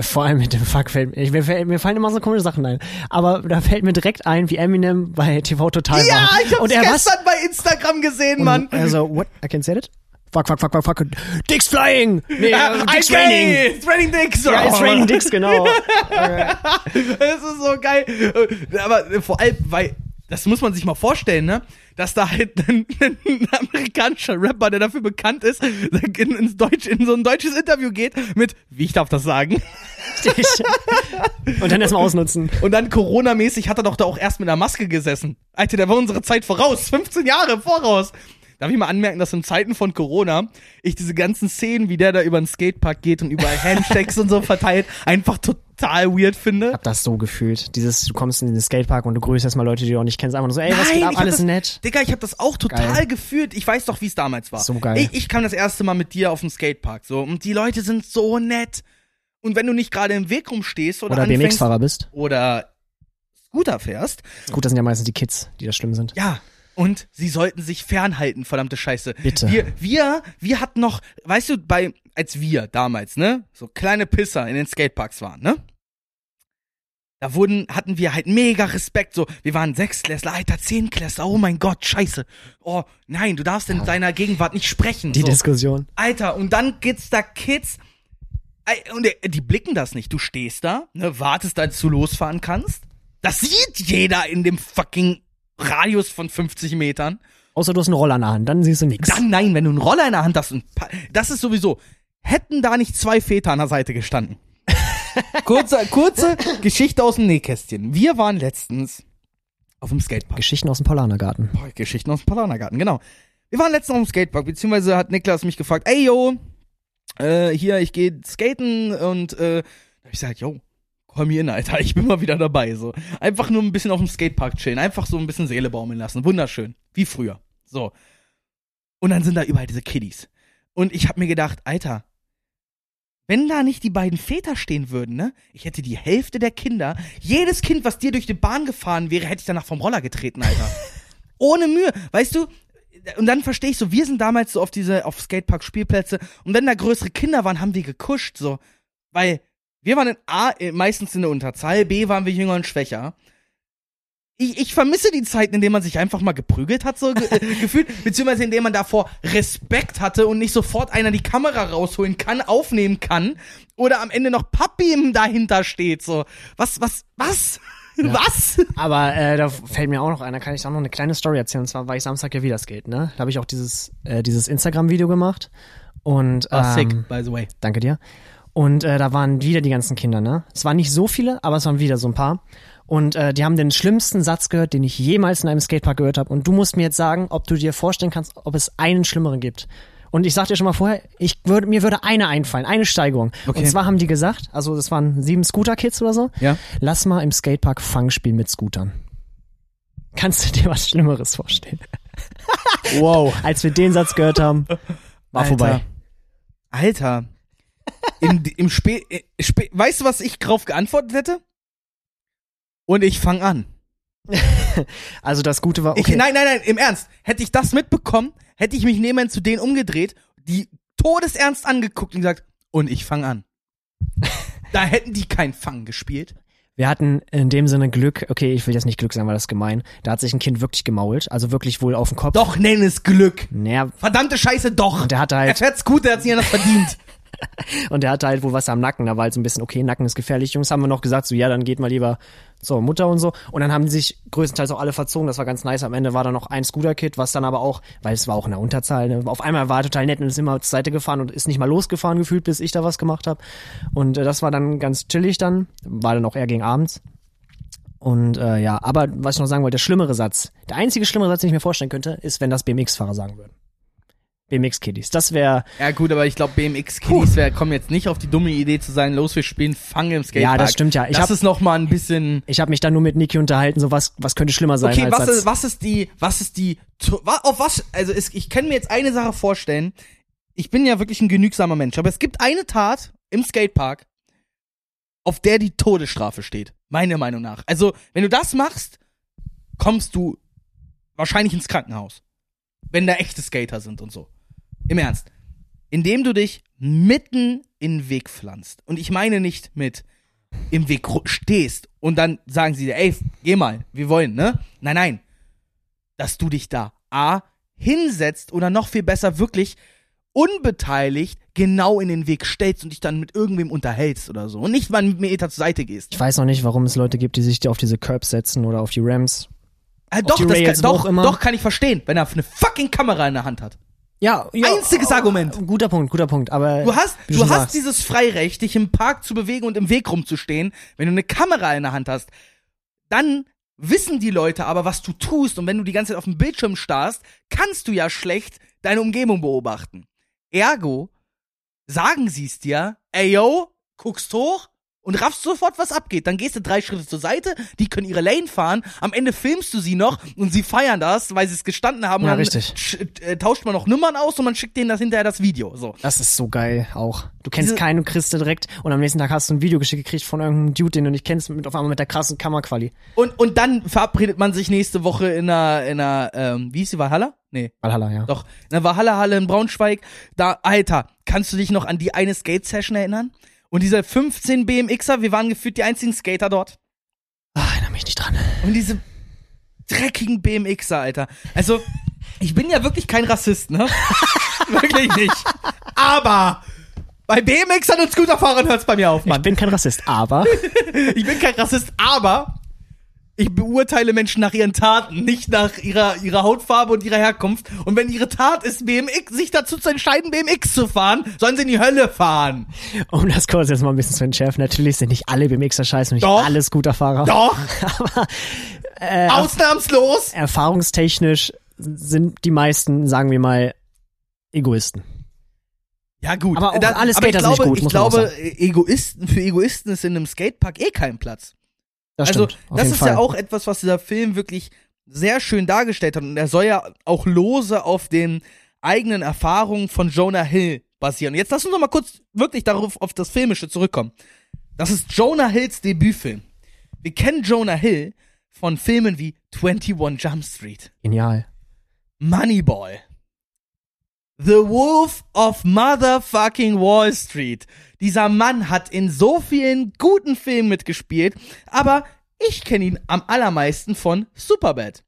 Vor allem mit dem Fuck fällt mir, mir, fällt- mir fallen immer so komische Sachen ein. Aber da fällt mir direkt ein, wie Eminem bei TV Total Ja, war. ich hab's Und er was? gestern bei Instagram gesehen, Mann. Also, what? I can say it? Fuck, fuck, fuck, fuck, fuck. Dicks flying! Nee, Ja, äh, Dicks raining! It's raining dicks. Ja, it's raining Dicks, genau. Das ist so geil. Aber äh, vor allem, weil, das muss man sich mal vorstellen, ne? Dass da halt ein, ein amerikanischer Rapper, der dafür bekannt ist, in, ins Deutsch, in so ein deutsches Interview geht mit, wie ich darf das sagen. Richtig. Und dann erstmal ausnutzen. Und dann Corona-mäßig hat er doch da auch erst mit einer Maske gesessen. Alter, der war unsere Zeit voraus. 15 Jahre voraus. Darf ich mal anmerken, dass in Zeiten von Corona ich diese ganzen Szenen, wie der da über den Skatepark geht und überall Handshakes und so verteilt, einfach total weird finde. hab das so gefühlt. Dieses, du kommst in den Skatepark und du grüßt erstmal Leute, die du auch nicht kennst, einfach nur so, ey, was geht ab, ich alles das, nett. Digga, ich hab das auch total Geil. gefühlt. Ich weiß doch, wie es damals war. So geil. Ich, ich kam das erste Mal mit dir auf dem Skatepark so und die Leute sind so nett. Und wenn du nicht gerade im Weg rumstehst oder, Oder BMX-Fahrer bist. oder Scooter fährst, Gut, das sind ja meistens die Kids, die da schlimm sind. ja, und sie sollten sich fernhalten, verdammte Scheiße. Bitte. Wir, wir, wir hatten noch, weißt du, bei, als wir damals, ne, so kleine Pisser in den Skateparks waren, ne? Da wurden, hatten wir halt mega Respekt, so, wir waren Sechsklässler, Alter, Zehnklässler, oh mein Gott, scheiße. Oh, nein, du darfst in deiner Gegenwart nicht sprechen. Die so. Diskussion. Alter, und dann gibt's da Kids, und die, die blicken das nicht. Du stehst da, ne, wartest, als du losfahren kannst. Das sieht jeder in dem fucking Radius von 50 Metern. Außer du hast einen Roller in der Hand, dann siehst du nichts. Dann nein, wenn du einen Roller in der Hand hast das ist sowieso. Hätten da nicht zwei Väter an der Seite gestanden. kurze, kurze Geschichte aus dem Nähkästchen. Wir waren letztens auf dem Skatepark. Geschichten aus dem Paulanergarten. Boah, Geschichten aus dem Paulanergarten, genau. Wir waren letztens auf dem Skatepark, beziehungsweise hat Niklas mich gefragt, ey yo, äh, hier, ich gehe skaten und äh, da hab ich gesagt, yo, komm hier hin, Alter, ich bin mal wieder dabei. So. Einfach nur ein bisschen auf dem Skatepark chillen, einfach so ein bisschen Seele baumeln lassen. Wunderschön. Wie früher. So. Und dann sind da überall diese Kiddies. Und ich hab mir gedacht, Alter, wenn da nicht die beiden Väter stehen würden, ne? Ich hätte die Hälfte der Kinder, jedes Kind, was dir durch die Bahn gefahren wäre, hätte ich danach vom Roller getreten, Alter. Ohne Mühe. Weißt du, und dann verstehe ich so, wir sind damals so auf diese, auf Skatepark-Spielplätze und wenn da größere Kinder waren, haben wir gekuscht, so. Weil wir waren in A, äh, meistens in der Unterzahl, B waren wir jünger und schwächer. Ich, ich vermisse die Zeiten, in denen man sich einfach mal geprügelt hat, so ge äh, gefühlt, beziehungsweise in denen man davor Respekt hatte und nicht sofort einer die Kamera rausholen kann, aufnehmen kann oder am Ende noch Papi im dahinter steht, so. Was, was, was? Was? Aber äh, da fällt mir auch noch ein, da kann ich auch noch eine kleine Story erzählen. Und zwar war ich Samstag ja wieder skate, ne? Da habe ich auch dieses, äh, dieses Instagram-Video gemacht. Und ähm, by the way. Danke dir. Und äh, da waren wieder die ganzen Kinder, ne? Es waren nicht so viele, aber es waren wieder so ein paar. Und äh, die haben den schlimmsten Satz gehört, den ich jemals in einem Skatepark gehört habe. Und du musst mir jetzt sagen, ob du dir vorstellen kannst, ob es einen schlimmeren gibt. Und ich sag dir schon mal vorher, ich würde, mir würde eine einfallen, eine Steigerung. Okay. Und zwar haben die gesagt, also das waren sieben Scooter-Kids oder so, Ja. lass mal im Skatepark Fang spielen mit Scootern. Kannst du dir was Schlimmeres vorstellen? Wow. Als wir den Satz gehört haben, war vorbei. Alter. Im, im Spä, äh, Spä, weißt du, was ich drauf geantwortet hätte? Und ich fang an. Also das Gute war, okay. Ich, nein, nein, nein, im Ernst. Hätte ich das mitbekommen, hätte ich mich nebenbei zu denen umgedreht, die todesernst angeguckt und gesagt, und ich fang an. da hätten die kein Fang gespielt. Wir hatten in dem Sinne Glück, okay, ich will jetzt nicht Glück sagen, weil das ist gemein. Da hat sich ein Kind wirklich gemault, also wirklich wohl auf den Kopf. Doch, nenn es Glück. Naja, Verdammte Scheiße, doch. Und der er halt, fährt's gut, der hat's nicht anders verdient. und der hatte halt wohl was am Nacken. Da war halt so ein bisschen, okay, Nacken ist gefährlich. Jungs haben wir noch gesagt, so, ja, dann geht mal lieber zur Mutter und so. Und dann haben die sich größtenteils auch alle verzogen. Das war ganz nice. Am Ende war da noch ein Scooter-Kid, was dann aber auch, weil es war auch in der Unterzahl, ne, auf einmal war er total nett und ist immer zur Seite gefahren und ist nicht mal losgefahren gefühlt, bis ich da was gemacht habe. Und äh, das war dann ganz chillig dann. War dann auch eher gegen abends. Und äh, ja, aber was ich noch sagen wollte, der schlimmere Satz, der einzige schlimmere Satz, den ich mir vorstellen könnte, ist, wenn das BMX-Fahrer sagen würden. BMX-Kiddies. Das wäre, Ja gut, aber ich glaube, BMX-Kiddies wär- kommen jetzt nicht auf die dumme Idee zu sein, los, wir spielen Fang im Skatepark. Ja, das stimmt ja. Ich das hab- ist noch mal ein bisschen... ich habe mich dann nur mit Niki unterhalten, so was, was könnte schlimmer sein Okay, als was ist, was ist die, was ist die, auf was, also es, ich kann mir jetzt eine Sache vorstellen. Ich bin ja wirklich ein genügsamer Mensch, aber es gibt eine Tat im Skatepark, auf der die Todesstrafe steht. Meiner Meinung nach. Also, wenn du das machst, kommst du wahrscheinlich ins Krankenhaus. Wenn da echte Skater sind und so. Im Ernst. Indem du dich mitten in den Weg pflanzt. Und ich meine nicht mit im Weg stehst und dann sagen sie dir, ey, geh mal, wir wollen, ne? Nein, nein. Dass du dich da A hinsetzt oder noch viel besser wirklich unbeteiligt genau in den Weg stellst und dich dann mit irgendwem unterhältst oder so. Und nicht mal einen Meter zur Seite gehst. Ich weiß noch nicht, warum es Leute gibt, die sich auf diese Curbs setzen oder auf die Rams. Ah, doch, die das Rails, kann, doch, doch kann ich verstehen, wenn er eine fucking Kamera in der Hand hat. Ja, ja Einziges Argument. Guter Punkt, guter Punkt. Aber Du hast, du hast sagst, dieses Freirecht, dich im Park zu bewegen und im Weg rumzustehen. Wenn du eine Kamera in der Hand hast, dann wissen die Leute aber, was du tust. Und wenn du die ganze Zeit auf dem Bildschirm starrst, kannst du ja schlecht deine Umgebung beobachten. Ergo sagen sie es dir, ey yo, guckst hoch und raffst sofort, was abgeht. Dann gehst du drei Schritte zur Seite, die können ihre Lane fahren, am Ende filmst du sie noch und sie feiern das, weil sie es gestanden haben. Ja, richtig. äh, tauscht man noch Nummern aus und man schickt denen das hinterher das Video. So. Das ist so geil auch. Du kennst Diese- keinen und kriegst direkt und am nächsten Tag hast du ein Video geschickt gekriegt von irgendeinem Dude, den du nicht kennst, mit auf einmal mit der krassen Kameraquali. Und, und dann verabredet man sich nächste Woche in einer, in einer, ähm, wie hieß die Valhalla? Nee, Valhalla, ja. doch, in der Valhalla-Halle in Braunschweig. Da, Alter, kannst du dich noch an die eine Skate-Session erinnern? Und diese 15 BMXer, wir waren gefühlt die einzigen Skater dort. Ah, erinnere mich nicht dran. Und diese dreckigen BMXer, Alter. Also, ich bin ja wirklich kein Rassist, ne? wirklich nicht. Aber bei BMXern und Scooterfahrern hört's bei mir auf, Ich Mann. bin kein Rassist, aber Ich bin kein Rassist, aber ich beurteile Menschen nach ihren Taten, nicht nach ihrer, ihrer Hautfarbe und ihrer Herkunft. Und wenn ihre Tat ist, BMX, sich dazu zu entscheiden, BMX zu fahren, sollen sie in die Hölle fahren. um das kurz jetzt mal ein bisschen zu entschärfen, natürlich sind nicht alle BMXer scheiße und nicht Doch. alle Scooterfahrer. Doch, Aber äh, ausnahmslos. erfahrungstechnisch sind die meisten, sagen wir mal, Egoisten. Ja gut, Aber auch alle ich Skater sind glaube, nicht gut, ich muss man auch glaube, Egoisten, für Egoisten ist in einem Skatepark eh kein Platz. Das also, stimmt. Das ist Fall. ja auch etwas, was dieser Film wirklich sehr schön dargestellt hat. Und er soll ja auch lose auf den eigenen Erfahrungen von Jonah Hill basieren. Und jetzt lass uns noch mal kurz wirklich darauf, auf das Filmische zurückkommen. Das ist Jonah Hills Debütfilm. Wir kennen Jonah Hill von Filmen wie 21 Jump Street, Genial. Moneyball, The Wolf of Motherfucking Wall Street. Dieser Mann hat in so vielen guten Filmen mitgespielt, aber ich kenne ihn am allermeisten von Superbad.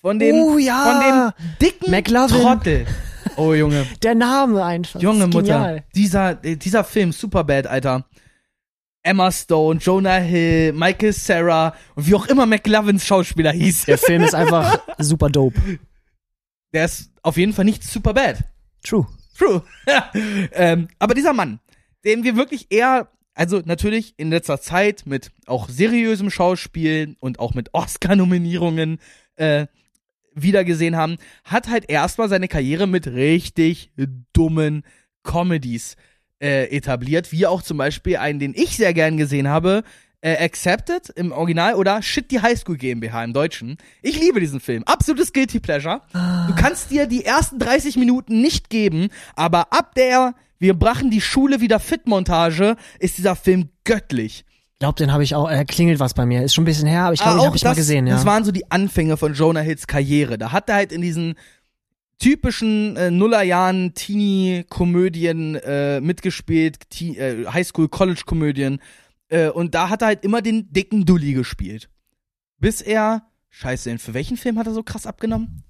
Von dem, Oh ja. von dem dicken McLovin. Trottel. Oh Junge, Der Name einfach. Junge Mutter. Dieser, äh, dieser Film, Superbad, Alter. Emma Stone, Jonah Hill, Michael Sarah und wie auch immer McLovins Schauspieler hieß. Der Film ist einfach super dope. Der ist auf jeden Fall nicht Superbad. True. True. ähm, aber dieser Mann, den wir wirklich eher, also natürlich in letzter Zeit mit auch seriösem Schauspiel und auch mit Oscar-Nominierungen äh, wiedergesehen haben, hat halt erstmal seine Karriere mit richtig dummen Comedies äh, etabliert, wie auch zum Beispiel einen, den ich sehr gern gesehen habe, äh, Accepted im Original oder Shit die Highschool GmbH im Deutschen. Ich liebe diesen Film. Absolutes Guilty Pleasure. Du kannst dir die ersten 30 Minuten nicht geben, aber ab der wir brachen die Schule wieder fit Montage ist dieser Film göttlich. Ich glaube, den habe ich auch, äh, klingelt was bei mir. Ist schon ein bisschen her, aber ich glaube, Ah, den auch habe ich mal gesehen, ja. Das waren so die Anfänge von Jonah Hills Karriere. Da hat er halt in diesen typischen äh, Nullerjahren Teenie-Komödien äh, mitgespielt, Te äh, Highschool-College-Komödien. Äh, und da hat er halt immer den dicken Dulli gespielt. Bis er, scheiße, für welchen Film hat er so krass abgenommen?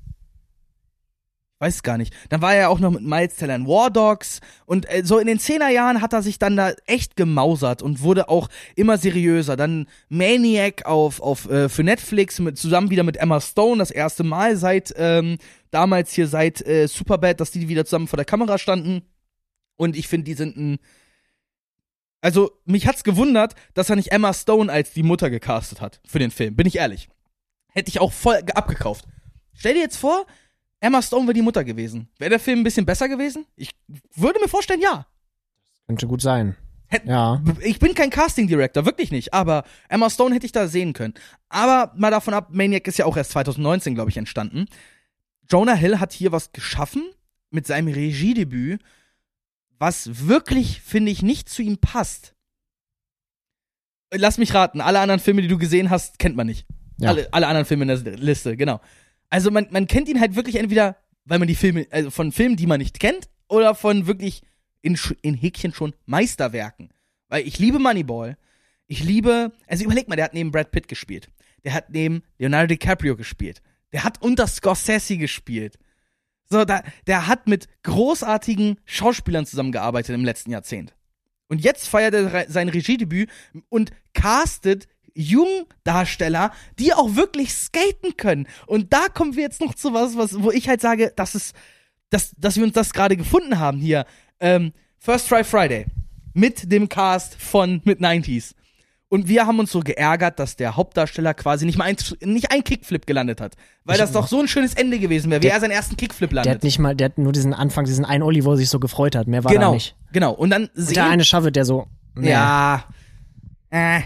Weiß gar nicht. Dann war er auch noch mit Miles Teller in War Dogs und äh, so in den Zehnerjahren hat er sich dann da echt gemausert und wurde auch immer seriöser. Dann Maniac auf, auf äh, für Netflix mit, zusammen wieder mit Emma Stone, das erste Mal seit ähm, damals hier seit äh, Superbad, dass die wieder zusammen vor der Kamera standen. Und ich finde, die sind ein also, mich hat's gewundert, dass er nicht Emma Stone als die Mutter gecastet hat für den Film. Bin ich ehrlich. Hätte ich auch voll ge- abgekauft. Stell dir jetzt vor, Emma Stone wäre die Mutter gewesen. Wäre der Film ein bisschen besser gewesen? Ich würde mir vorstellen, ja. Könnte gut sein. Hätt- Ja. Ich bin kein Casting Director, wirklich nicht. Aber Emma Stone hätte ich da sehen können. Aber mal davon ab, Maniac ist ja auch erst 2019, glaube ich, entstanden. Jonah Hill hat hier was geschaffen mit seinem Regiedebüt, was wirklich, finde ich, nicht zu ihm passt. Lass mich raten, alle anderen Filme, die du gesehen hast, kennt man nicht. Ja. Alle, alle anderen Filme in der Liste, genau. Also man, man kennt ihn halt wirklich entweder, weil man die Filme, also von Filmen, die man nicht kennt, oder von wirklich in, in Häkchen schon Meisterwerken. Weil ich liebe Moneyball. Ich liebe, also überleg mal, der hat neben Brad Pitt gespielt. Der hat neben Leonardo DiCaprio gespielt. Der hat unter Scorsese gespielt. So, da, der hat mit großartigen Schauspielern zusammengearbeitet im letzten Jahrzehnt. Und jetzt feiert er sein Regiedebüt und castet Jungdarsteller, die auch wirklich skaten können. Und da kommen wir jetzt noch zu was, was wo ich halt sage, dass es, dass, dass wir uns das gerade gefunden haben hier. Ähm, First Try Friday mit dem Cast von mit 90s. Und wir haben uns so geärgert, dass der Hauptdarsteller quasi nicht mal ein, nicht ein Kickflip gelandet hat. Weil Ich- das doch so ein schönes Ende gewesen wäre, wie Der- er seinen ersten Kickflip Der landet. hat nicht mal, der hat nur diesen Anfang, diesen einen Olli, wo er sich so gefreut hat. Mehr war da genau, nicht. genau. Und dann Und der eine Shovel, der so. nee. Ja. Äh.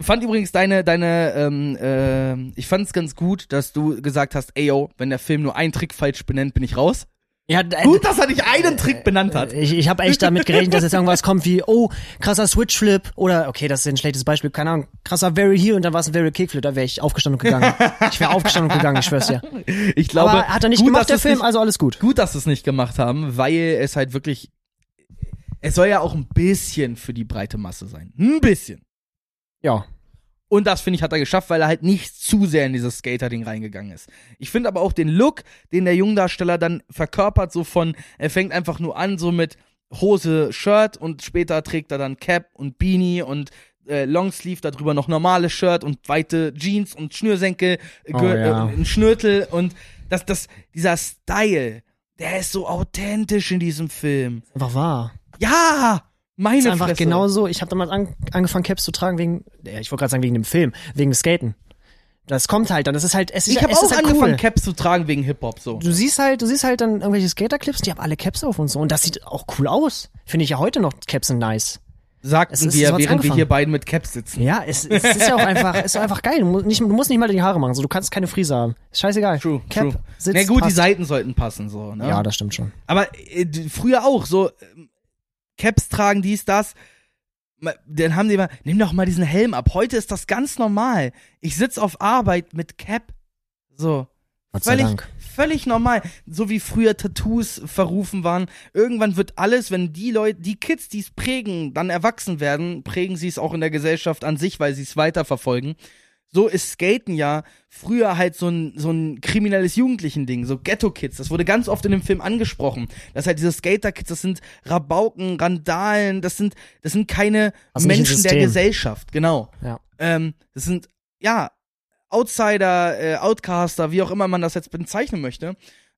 Fand übrigens deine, deine, ähm, äh, ich fand es ganz gut, dass du gesagt hast, ey yo, wenn der Film nur einen Trick falsch benennt, bin ich raus. Ja, Gut, dass er nicht einen Trick benannt hat. Ich, ich habe echt damit gerechnet, dass jetzt irgendwas kommt wie, oh, krasser Switch-Flip oder, okay, das ist ein schlechtes Beispiel, keine Ahnung, krasser Very hier und dann war es ein Very Kickflip, da wäre ich aufgestanden und gegangen. ich wäre aufgestanden und gegangen, ich schwör's dir. Ich glaube, Aber hat er nicht gut, gemacht, der Film, Nicht, also alles gut. gut, dass sie es nicht gemacht haben, weil es halt wirklich, es soll ja auch ein bisschen für die breite Masse sein. Ein bisschen. Ja. Und das, finde ich, hat er geschafft, weil er halt nicht zu sehr in dieses Skater-Ding reingegangen ist. Ich finde aber auch den Look, den der Jungdarsteller dann verkörpert, so von, er fängt einfach nur an, so mit Hose, Shirt und später trägt er dann Cap und Beanie und äh, Longsleeve, darüber noch normales Shirt und weite Jeans und Schnürsenkel, äh, Oh, ja. äh, ein Schnürtel und das, das, dieser Style, der ist so authentisch in diesem Film. Einfach wahr. Ja! Meine ist einfach Fresse. genau so. Ich habe damals an, angefangen, Caps zu tragen wegen, ja, ich wollte gerade sagen wegen dem Film, wegen Skaten. Das kommt halt dann. Das ist halt, es ist, Ich habe auch ist halt angefangen, cool. Caps zu tragen wegen Hip-Hop, so. Du siehst halt, du siehst halt dann irgendwelche Skaterclips, die haben alle Caps auf und so. Und das sieht auch cool aus. Finde ich ja heute noch. Caps sind nice. sagten Es ist- wir, während wir angefangen. hier beiden mit Caps sitzen. Ja, es, es ist ja auch einfach, es ist einfach geil. Du musst nicht, du musst nicht mal die Haare machen, so du kannst keine Frise haben. Ist scheißegal. True, Cap, true. Sitzt, Na gut, die passt. Seiten sollten passen, so, ne? Ja, das stimmt schon. Aber äh, früher auch, so, Caps tragen, dies, das. Dann haben die immer, nimm doch mal diesen Helm ab. Heute ist das ganz normal. Ich sitz auf Arbeit mit Cap. So. Völlig, völlig normal. So wie früher Tattoos verrufen waren. Irgendwann wird alles, wenn die Leute, die Kids, die es prägen, dann erwachsen werden, prägen sie es auch in der Gesellschaft an sich, weil sie es weiterverfolgen. So ist Skaten ja früher halt so ein, so ein kriminelles Jugendlichen-Ding, so Ghetto-Kids. Das wurde ganz oft in dem Film angesprochen. Das halt diese Skater-Kids, das sind Rabauken, Randalen, das sind, das sind keine ist ein Menschen der. Gesellschaft, genau. Ja. Ähm, das sind, ja, Outsider, äh, Outcaster, wie auch immer man das jetzt bezeichnen möchte.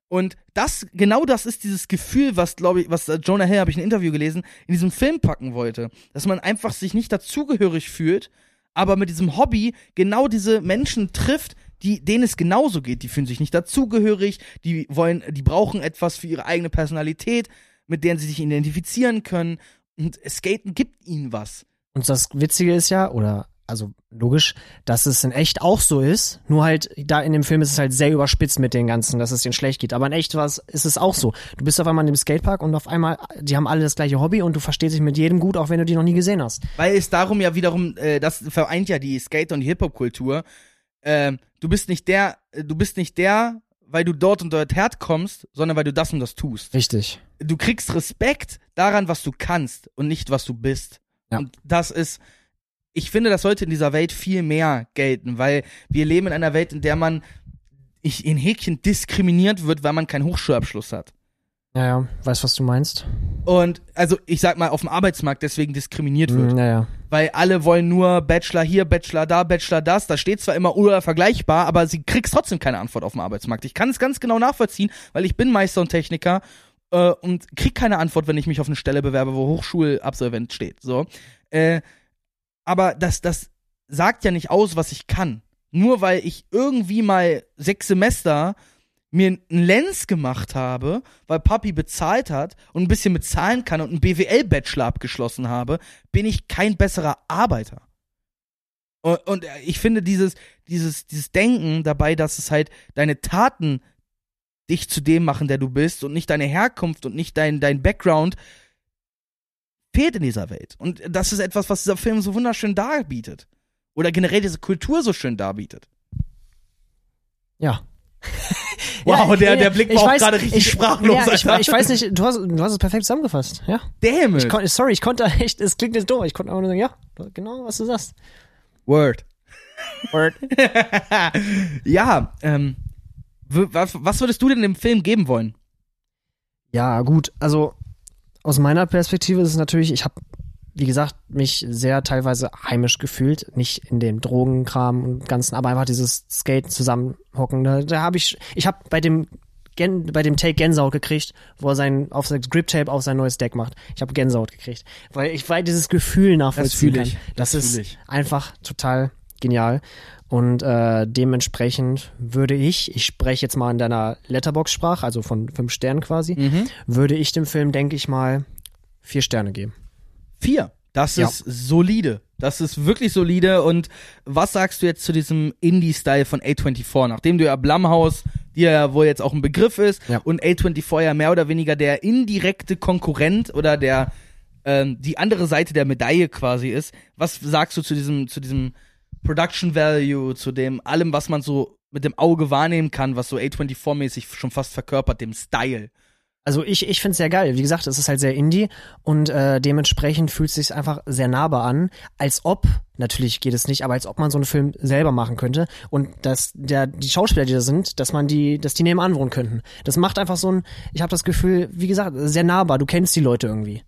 Und das, genau das ist dieses Gefühl, was, glaube ich, was äh, Jonah Hill, habe ich ein Interview gelesen, in diesem Film packen wollte. Dass man einfach sich nicht dazugehörig fühlt, aber mit diesem Hobby genau diese Menschen trifft, die, denen es genauso geht. Die fühlen sich nicht dazugehörig, die wollen, die brauchen etwas für ihre eigene Personalität, mit deren sie sich identifizieren können. Und Skaten gibt ihnen was. Und das Witzige ist ja, oder also logisch, dass es in echt auch so ist. Nur halt, da in dem Film ist es halt sehr überspitzt mit den ganzen, dass es denen schlecht geht. Aber in echt was ist es auch so. Du bist auf einmal in dem Skatepark und auf einmal, die haben alle das gleiche Hobby und du verstehst dich mit jedem gut, auch wenn du die noch nie gesehen hast. Weil es darum ja wiederum, äh, das vereint ja die Skate- und die Hip-Hop-Kultur. Ähm, du bist nicht der, du bist nicht der, weil du dort und dort herkommst, sondern weil du das und das tust. Richtig. Du kriegst Respekt daran, was du kannst und nicht, was du bist. Ja. Und das ist, ich finde, das sollte in dieser Welt viel mehr gelten, weil wir leben in einer Welt, in der man ich, in Häkchen diskriminiert wird, weil man keinen Hochschulabschluss hat. Ja, ja, weiß, was du meinst. Und also ich sag mal, auf dem Arbeitsmarkt deswegen diskriminiert wird. Hm, ja, ja. weil alle wollen nur Bachelor hier, Bachelor da, Bachelor das. Da steht zwar immer oder vergleichbar, aber sie kriegst trotzdem keine Antwort auf dem Arbeitsmarkt. Ich kann es ganz genau nachvollziehen, weil ich bin Meister und Techniker äh, und krieg keine Antwort, wenn ich mich auf eine Stelle bewerbe, wo Hochschulabsolvent steht. So, äh, aber das das sagt ja nicht aus, was ich kann. Nur weil ich irgendwie mal sechs Semester mir einen Lens gemacht habe, weil Papi bezahlt hat und ein bisschen bezahlen kann und einen BWL-Bachelor abgeschlossen habe, bin ich kein besserer Arbeiter. Und, und ich finde dieses, dieses, dieses Denken dabei, dass es halt deine Taten dich zu dem machen, der du bist und nicht deine Herkunft und nicht dein, dein Background, fehlt in dieser Welt. Und das ist etwas, was dieser Film so wunderschön darbietet. Oder generell diese Kultur so schön darbietet. Ja. Wow, der, ja, der Blick ich war auch gerade richtig ich, sprachlos. Ja, ich, ich weiß nicht, du hast, du hast es perfekt zusammengefasst. Ja. Damn it. Ich kon, sorry, ich konnte echt, es klingt jetzt doof, ich konnte auch nur sagen, ja, genau, was du sagst. Word. Word. ja, ähm, was würdest du denn dem Film geben wollen? Ja, gut, also aus meiner Perspektive ist es natürlich, ich habe, wie gesagt, mich sehr teilweise heimisch gefühlt, nicht in dem Drogenkram und ganzen, aber einfach dieses Skate zusammenhocken. Da, da habe ich, ich habe bei dem Gen, bei dem Take Gänsehaut gekriegt, wo er sein auf sein Grip Tape auf sein neues Deck macht. Ich habe Gänsehaut gekriegt, weil ich weil dieses Gefühl nachvollziehen ich. kann. Das Das, ist ich. einfach total genial. Und äh, dementsprechend würde ich, ich spreche jetzt mal in deiner Letterbox-Sprache, also von fünf Sternen quasi, Mhm. würde ich dem Film, denke ich mal, vier Sterne geben. Vier. Das Ja. ist solide. Das ist wirklich solide. Und was sagst du jetzt zu diesem Indie-Style von A24? Nachdem du ja Blumhouse, die ja wohl jetzt auch ein Begriff ist, Ja. und A24 ja mehr oder weniger der indirekte Konkurrent oder der ähm, die andere Seite der Medaille quasi ist. Was sagst du zu diesem, zu diesem Production Value, zu dem allem, was man so mit dem Auge wahrnehmen kann, was so A24-mäßig schon fast verkörpert, dem Style? Also ich, ich finde es sehr geil. Wie gesagt, es ist halt sehr Indie und äh, dementsprechend fühlt es sich einfach sehr nahbar an, als ob, natürlich geht es nicht, aber als ob man so einen Film selber machen könnte und dass der, die Schauspieler, die da sind, dass man die, dass die nebenan wohnen könnten. Das macht einfach so ein, ich habe das Gefühl, wie gesagt, sehr nahbar. Du kennst die Leute irgendwie.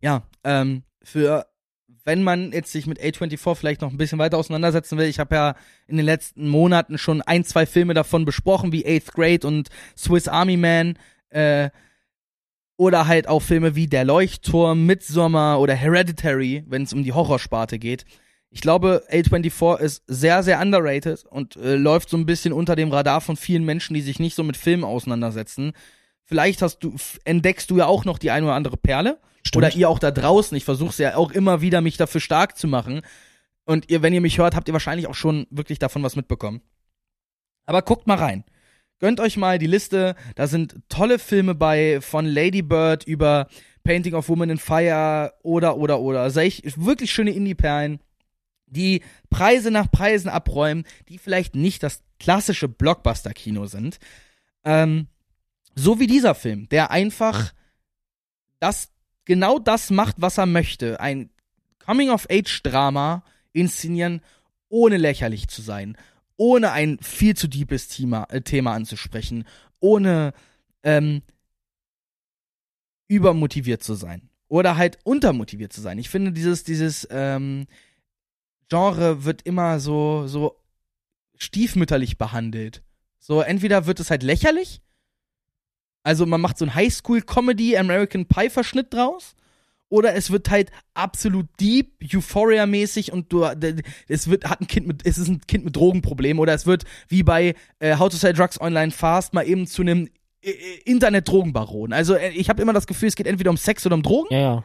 ja, ähm, für wenn man jetzt sich mit A24 vielleicht noch ein bisschen weiter auseinandersetzen will, ich habe ja in den letzten Monaten schon ein, zwei Filme davon besprochen, wie Eighth Grade und Swiss Army Man, äh, oder halt auch Filme wie Der Leuchtturm, Midsommar oder Hereditary, wenn es um die Horrorsparte geht. Ich glaube, A24 ist sehr, sehr underrated und äh, läuft so ein bisschen unter dem Radar von vielen Menschen, die sich nicht so mit Filmen auseinandersetzen. Vielleicht hast du, entdeckst du ja auch noch die eine oder andere Perle. Stimmt. Oder ihr auch da draußen. Ich versuche ja auch immer wieder, mich dafür stark zu machen. Und ihr, wenn ihr mich hört, habt ihr wahrscheinlich auch schon wirklich davon was mitbekommen. Aber guckt mal rein. Gönnt euch mal die Liste. Da sind tolle Filme bei, von Lady Bird über Painting of Woman in Fire oder, oder, oder. Sech, wirklich schöne Indie-Perlen, die Preise nach Preisen abräumen, die vielleicht nicht das klassische Blockbuster-Kino sind. Ähm, so wie dieser Film, der einfach das, genau das macht, was er möchte. Ein Coming-of-Age-Drama inszenieren, ohne lächerlich zu sein, ohne ein viel zu deepes Thema, äh, Thema anzusprechen, ohne ähm, übermotiviert zu sein oder halt untermotiviert zu sein. Ich finde, dieses, dieses ähm, Genre wird immer so, so stiefmütterlich behandelt. So, entweder wird es halt lächerlich, also man macht so ein Highschool-Comedy, American Pie-Verschnitt draus, oder es wird halt absolut deep, Euphoria-mäßig und du, es wird, hat ein Kind mit, es ist ein Kind mit Drogenproblemen, oder es wird wie bei äh, How to Sell Drugs Online Fast mal eben zu einem äh, äh, Internet-Drogenbaron. Also äh, ich habe immer das Gefühl, es geht entweder um Sex oder um Drogen Ja, ja.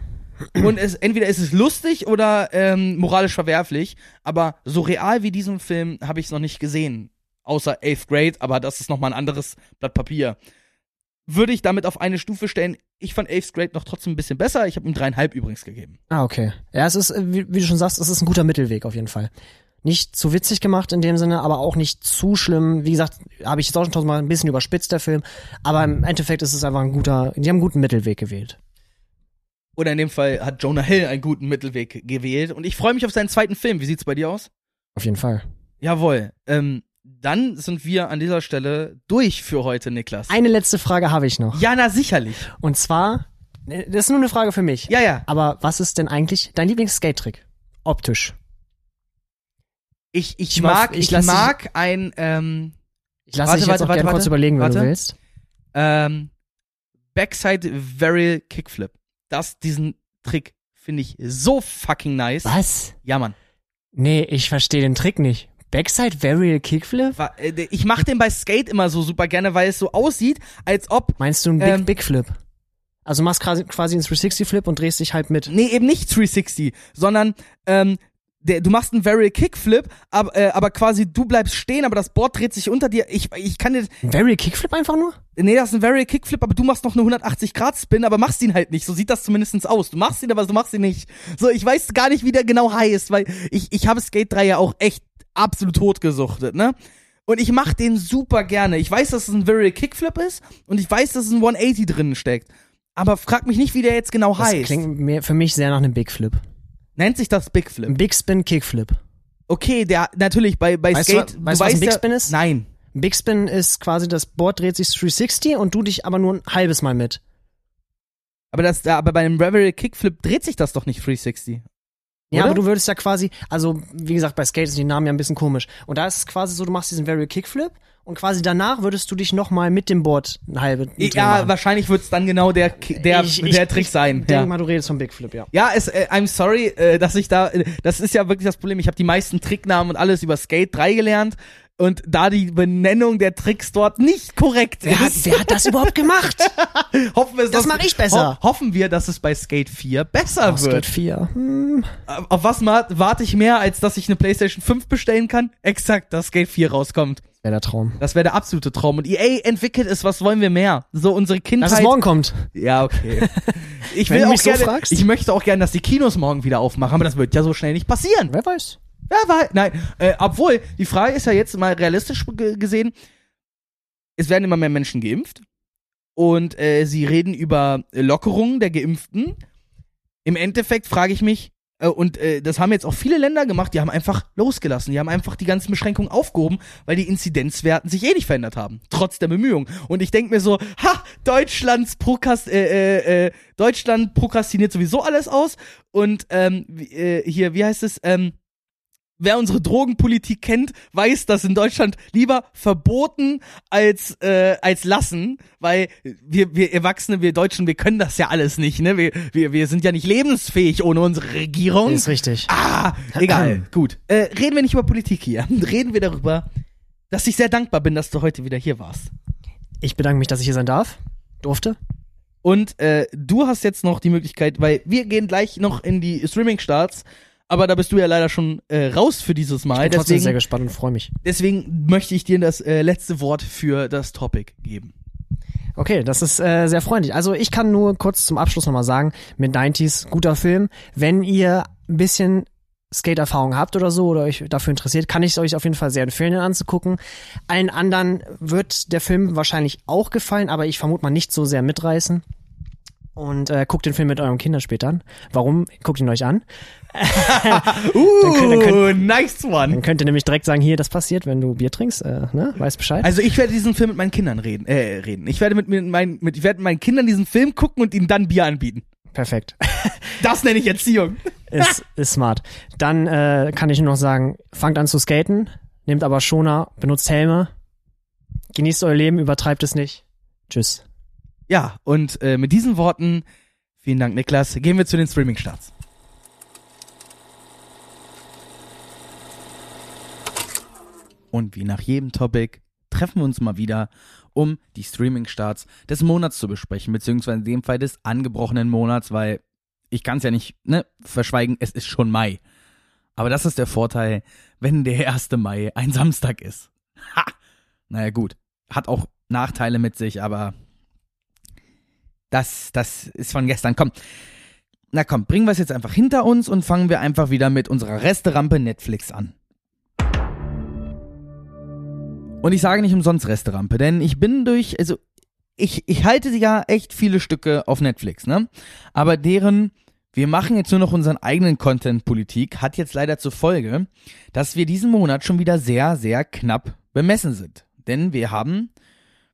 und es, entweder ist es lustig oder ähm, moralisch verwerflich, aber so real wie diesen Film habe ich es noch nicht gesehen. Außer Eighth Grade, aber das ist nochmal ein anderes Blatt Papier. Würde ich damit auf eine Stufe stellen. Ich fand Eighth Grade noch trotzdem ein bisschen besser. Ich habe ihm dreieinhalb übrigens gegeben. Ah, okay. Ja, es ist, äh, wie, wie du schon sagst, es ist ein guter Mittelweg auf jeden Fall. Nicht zu witzig gemacht in dem Sinne, aber auch nicht zu schlimm. Wie gesagt, habe ich jetzt auch schon tausendmal ein bisschen überspitzt, der Film. Aber im Endeffekt ist es einfach ein guter, die haben einen guten Mittelweg gewählt. Oder in dem Fall hat Jonah Hill einen guten Mittelweg gewählt. Und ich freue mich auf seinen zweiten Film. Wie sieht's bei dir aus? Auf jeden Fall. Jawohl. Ähm, dann sind wir an dieser Stelle durch für heute, Niklas. Eine letzte Frage habe ich noch. ja, na sicherlich. Und zwar, äh, das ist nur eine Frage für mich. Ja, ja. Aber was ist denn eigentlich dein Lieblings-Skate-Trick? Optisch. Ich, ich, Ich mag, ich, ich lass dich- mag ein ähm, Ich lasse Warte, dich jetzt warte, auch warte, gerne kurz warte. überlegen, wenn Warte. du willst. ähm, Backside Varial Kickflip. Das, diesen Trick finde ich so fucking nice. Was? Ja, Mann. Nee, ich verstehe den Trick nicht. Backside Varial Kickflip? Äh, Ich mache den bei Skate immer so super gerne, weil es so aussieht, als ob. Meinst du einen Big, Ähm, Big Flip? Also machst quasi, quasi einen 360-Flip und drehst dich halt mit. Nee, eben nicht 360, sondern ähm, der, du machst einen Varial Kickflip, aber, äh, aber quasi du bleibst stehen, aber das Board dreht sich unter dir. Ich, ich kann dir. Ein Varial Kickflip einfach nur? Nee, das ist ein Varial Kickflip, aber du machst noch eine 180-Grad-Spin, aber machst ihn halt nicht. So sieht das zumindest aus. Du machst ihn, aber du machst ihn nicht. So, ich weiß gar nicht, wie der genau heißt, weil ich, ich habe Skate 3 ja auch echt absolut totgesuchtet, ne? Und ich mach den super gerne. Ich weiß, dass es ein Varial Kickflip ist und ich weiß, dass es ein 180 drinnen steckt. Aber frag mich nicht, wie der jetzt genau Das heißt. klingt mir, für mich sehr nach einem Big Flip. Nennt sich das Big Flip. Big Spin Kickflip. Okay, der natürlich bei bei Weißt du, Skate. wa- weißt du, was ein Big ja, Spin ist? Nein. Ein Big Spin ist quasi das Board dreht sich 360 und du dich aber nur ein halbes Mal mit. Aber das, aber bei einem Varial Kickflip dreht sich das doch nicht 360. Ja, Oder? aber du würdest ja quasi, also wie gesagt, bei Skate sind die Namen ja ein bisschen komisch. Und da ist es quasi so, du machst diesen Varial Kickflip und quasi danach würdest du dich nochmal mit dem Board ein halbe Dreh Ja, machen. wahrscheinlich wird's dann genau der der Ich- der ich- Trick sein. Ich denk Ja. mal, du redest vom Big Flip, ja. Ja, es, äh, I'm sorry, äh, dass ich da, äh, das ist ja wirklich das Problem. Ich habe die meisten Tricknamen und alles über Skate 3 gelernt und da die Benennung der Tricks dort nicht korrekt Wer hat, ist, wer hat das überhaupt gemacht? hoffen wir, Das dass- mach ich besser. Ho hoffen wir, dass es bei Skate 4 besser Oh, Skate wird. 4. Hm. Auf was warte ich mehr, als dass ich eine PlayStation 5 bestellen kann? Exakt, dass Skate 4 rauskommt. Wäre der Traum. Das wäre der absolute Traum. Und EA entwickelt es, was wollen wir mehr? So unsere Kindheit. Dass es morgen kommt. Ja, okay. Ich will auch so gerne, fragst. ich möchte auch gerne, dass die Kinos morgen wieder aufmachen, aber das wird ja so schnell nicht passieren. Wer weiß. Ja, weil, nein, äh, obwohl, die Frage ist ja jetzt mal realistisch ge- gesehen, es werden immer mehr Menschen geimpft und äh, sie reden über Lockerungen der Geimpften. Im Endeffekt frage ich mich, äh, und äh, das haben jetzt auch viele Länder gemacht, die haben einfach losgelassen, die haben einfach die ganzen Beschränkungen aufgehoben, weil die Inzidenzwerten sich eh nicht verändert haben, trotz der Bemühungen. Und ich denke mir so, ha, Deutschlands Prokrast äh, äh, äh, Deutschland prokrastiniert sowieso alles aus und ähm, äh, hier, wie heißt es, ähm, wer unsere Drogenpolitik kennt, weiß, dass in Deutschland lieber verboten als äh, als lassen, weil wir wir Erwachsene, wir Deutschen, wir können das ja alles nicht, ne? Wir wir, wir sind ja nicht lebensfähig ohne unsere Regierung. Ist richtig. Ah, egal. Gut. Äh, reden wir nicht über Politik hier. Reden wir darüber, dass ich sehr dankbar bin, dass du heute wieder hier warst. Ich bedanke mich, dass ich hier sein darf. Durfte. Und äh, du hast jetzt noch die Möglichkeit, weil wir gehen gleich noch in die Streaming-Starts, aber da bist du ja leider schon äh, raus für dieses Mal. Ich bin trotzdem Deswegen sehr gespannt und freue mich. Deswegen möchte ich dir das äh, letzte Wort für das Topic geben. Okay, das ist äh, sehr freundlich. Also ich kann nur kurz zum Abschluss nochmal sagen, mit 90s, guter Film. Wenn ihr ein bisschen Skate-Erfahrung habt oder so oder euch dafür interessiert, kann ich es euch auf jeden Fall sehr empfehlen, den anzugucken. Allen anderen wird der Film wahrscheinlich auch gefallen, aber ich vermute mal nicht so sehr mitreißen. Und äh, guckt den Film mit euren Kindern später an. Warum? Guckt ihn euch an. Uh, könnt- dann nice one. Dann könnt ihr nämlich direkt sagen, hier, das passiert, wenn du Bier trinkst, äh, ne? Weiß Bescheid. Also ich werde diesen Film mit meinen Kindern reden. Äh, reden. Ich werde mit, mit meinen, mit, ich werde mit meinen Kindern diesen Film gucken und ihnen dann Bier anbieten. Perfekt. Das nenne ich Erziehung. ist, ist smart. Dann äh, kann ich nur noch sagen, fangt an zu skaten, nehmt aber Schoner, benutzt Helme, genießt euer Leben, übertreibt es nicht. Tschüss. Ja, und äh, mit diesen Worten, vielen Dank, Niklas, gehen wir zu den Streaming-Starts. Und wie nach jedem Topic treffen wir uns mal wieder, um die Streaming-Starts des Monats zu besprechen, beziehungsweise in dem Fall des angebrochenen Monats, weil ich kann es ja nicht ne, verschweigen, es ist schon Mai. Aber das ist der Vorteil, wenn der 1. Mai ein Samstag ist. Ha! Naja gut, hat auch Nachteile mit sich, aber das, das ist von gestern. Komm. Na komm, bringen wir es jetzt einfach hinter uns und fangen wir einfach wieder mit unserer Resterampe Netflix an. Und ich sage nicht umsonst Resterampe, denn ich bin durch, also ich, ich halte ja echt viele Stücke auf Netflix, ne? Aber deren, wir machen jetzt nur noch unseren eigenen Content-Politik, hat jetzt leider zur Folge, dass wir diesen Monat schon wieder sehr, sehr knapp bemessen sind. Denn wir haben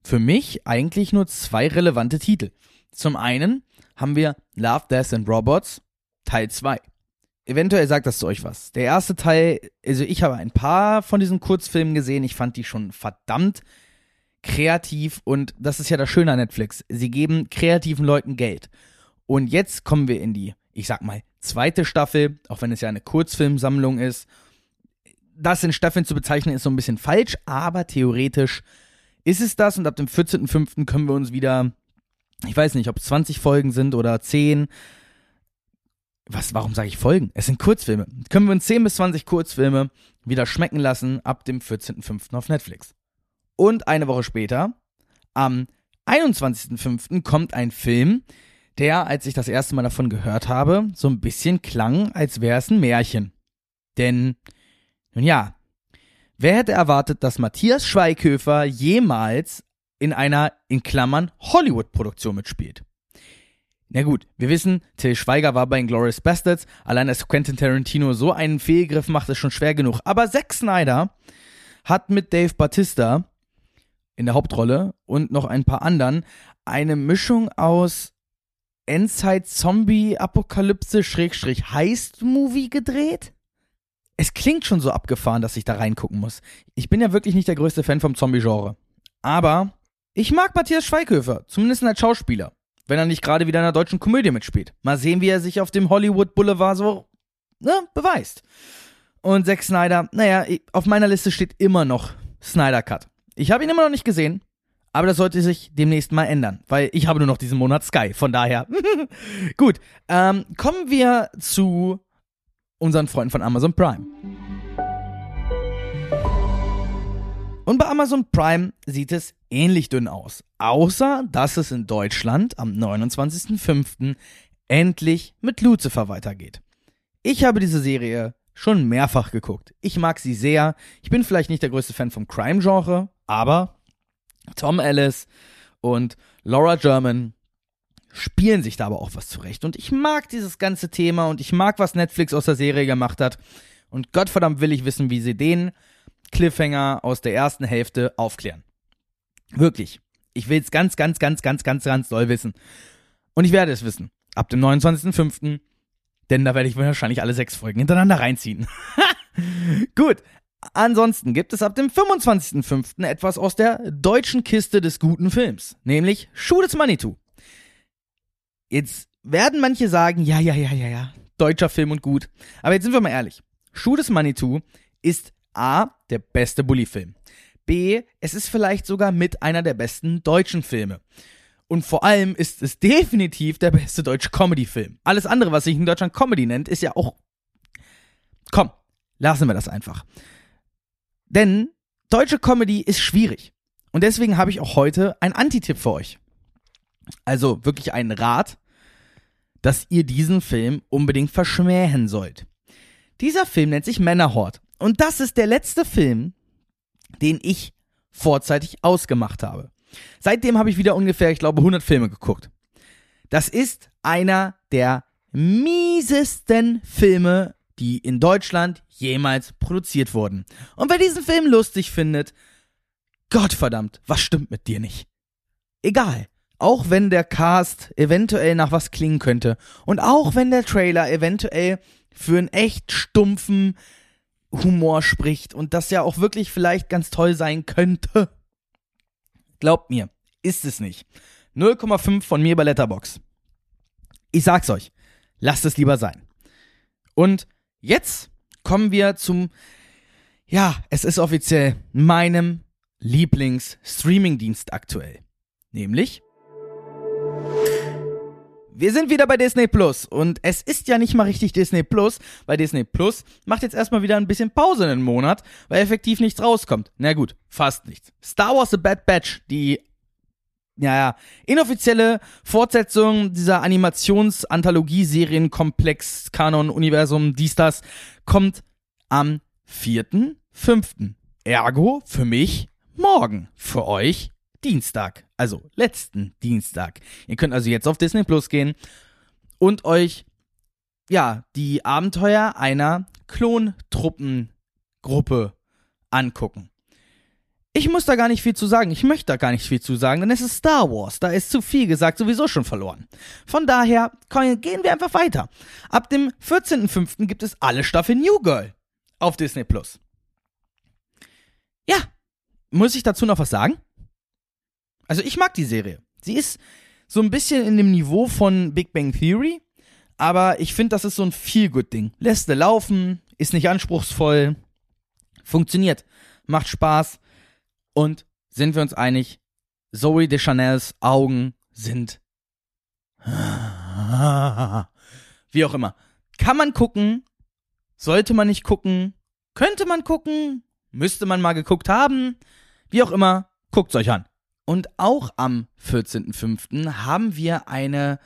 für mich eigentlich nur zwei relevante Titel. Zum einen haben wir Love, Death and Robots Teil 2. Eventuell sagt das zu euch was. Der erste Teil, also ich habe ein paar von diesen Kurzfilmen gesehen, ich fand die schon verdammt kreativ und das ist ja das Schöne an Netflix. Sie geben kreativen Leuten Geld. Und jetzt kommen wir in die, ich sag mal, zweite Staffel, auch wenn es ja eine Kurzfilmsammlung ist. Das in Staffeln zu bezeichnen ist so ein bisschen falsch, aber theoretisch ist es das und ab dem 14.05. können wir uns wieder, ich weiß nicht, ob es 20 Folgen sind oder 10. Was, warum sage ich Folgen? Es sind Kurzfilme. Können wir uns 10 bis 20 Kurzfilme wieder schmecken lassen ab dem 14.05. auf Netflix. Und eine Woche später, am 21.05. kommt ein Film, der, als ich das erste Mal davon gehört habe, so ein bisschen klang, als wäre es ein Märchen. Denn, nun ja, Wer hätte erwartet, dass Matthias Schweighöfer jemals in einer, in Klammern, Hollywood-Produktion mitspielt? Na gut, wir wissen, Till Schweiger war bei Inglourious Bastards, allein als Quentin Tarantino so einen Fehlgriff macht, ist schon schwer genug. Aber Zack Snyder hat mit Dave Batista in der Hauptrolle und noch ein paar anderen eine Mischung aus Endzeit-Zombie-Apokalypse-Heist-Movie gedreht? Es klingt schon so abgefahren, dass ich da reingucken muss. Ich bin ja wirklich nicht der größte Fan vom Zombie-Genre. Aber ich mag Matthias Schweighöfer, zumindest als Schauspieler. Wenn er nicht gerade wieder in einer deutschen Komödie mitspielt. Mal sehen, wie er sich auf dem Hollywood Boulevard so, ne, beweist. Und Zack Snyder, naja, auf meiner Liste steht immer noch Snyder Cut. Ich habe ihn immer noch nicht gesehen, aber das sollte sich demnächst mal ändern, weil ich habe nur noch diesen Monat Sky. Von daher. Gut. Ähm, kommen wir zu unseren Freunden von Amazon Prime. Und bei Amazon Prime sieht es ähnlich dünn aus. Außer, dass es in Deutschland am 29.05. endlich mit Lucifer weitergeht. Ich habe diese Serie schon mehrfach geguckt. Ich mag sie sehr. Ich bin vielleicht nicht der größte Fan vom Crime-Genre, aber Tom Ellis und Laura German spielen sich da aber auch was zurecht. Und ich mag dieses ganze Thema und ich mag, was Netflix aus der Serie gemacht hat. Und Gottverdammt will ich wissen, wie sie den Cliffhanger aus der ersten Hälfte aufklären. Wirklich. Ich will es ganz, ganz, ganz, ganz, ganz, ganz doll wissen. Und ich werde es wissen. Ab dem 29.05. Denn da werde ich wahrscheinlich alle sechs Folgen hintereinander reinziehen. Gut. Ansonsten gibt es ab dem 25.05. etwas aus der deutschen Kiste des guten Films. Nämlich Schuh des Manitou. Jetzt werden manche sagen, ja, ja, ja, ja, ja, deutscher Film und gut. Aber jetzt sind wir mal ehrlich. Schuh des Manitou ist A, der beste Bully-Film. B, es ist vielleicht sogar mit einer der besten deutschen Filme. Und vor allem ist es definitiv der beste deutsche Comedy-Film. Alles andere, was sich in Deutschland Comedy nennt, ist ja auch. Komm, lassen wir das einfach. Denn deutsche Comedy ist schwierig. Und deswegen habe ich auch heute einen Antitipp für euch. Also wirklich einen Rat, dass ihr diesen Film unbedingt verschmähen sollt. Dieser Film nennt sich Männerhort. Und das ist der letzte Film, den ich vorzeitig ausgemacht habe. Seitdem habe ich wieder ungefähr, ich glaube, 100 Filme geguckt. Das ist einer der miesesten Filme, die in Deutschland jemals produziert wurden. Und wer diesen Film lustig findet, Gottverdammt, was stimmt mit dir nicht? Egal. Auch wenn der Cast eventuell nach was klingen könnte und auch wenn der Trailer eventuell für einen echt stumpfen Humor spricht und das ja auch wirklich vielleicht ganz toll sein könnte. Glaubt mir, ist es nicht. 0,5 von mir bei Letterbox. Ich sag's euch, lasst es lieber sein. Und jetzt kommen wir zum, ja, es ist offiziell meinem Lieblings-Streaming-Dienst aktuell. Nämlich wir sind wieder bei Disney Plus und es ist ja nicht mal richtig Disney Plus, weil Disney Plus macht jetzt erstmal wieder ein bisschen Pause in einen Monat, weil effektiv nichts rauskommt. Na gut, fast nichts. Star Wars The Bad Batch, die ja, ja, inoffizielle Fortsetzung dieser Animations-Anthologie-Serienkomplex, Kanon, Universum, dies, das, kommt am 4.5. Ergo für mich morgen. Für euch Dienstag, also letzten Dienstag. Ihr könnt also jetzt auf Disney Plus gehen und euch ja die Abenteuer einer Klontruppengruppe angucken. Ich muss da gar nicht viel zu sagen. Ich möchte da gar nicht viel zu sagen, denn es ist Star Wars. Da ist zu viel gesagt, sowieso schon verloren. Von daher gehen wir einfach weiter. Ab dem 14.05. gibt es alle Staffeln New Girl auf Disney Plus. Ja, muss ich dazu noch was sagen? Also ich mag die Serie. Sie ist so ein bisschen in dem Niveau von Big Bang Theory, aber ich finde, das ist so ein Feel-Good-Ding. Lässt du laufen, ist nicht anspruchsvoll, funktioniert, macht Spaß und sind wir uns einig, Zoe de Chanels Augen sind wie auch immer. Kann man gucken, sollte man nicht gucken, könnte man gucken, müsste man mal geguckt haben, wie auch immer, guckt's euch an. Und auch am 14.05. haben wir eine,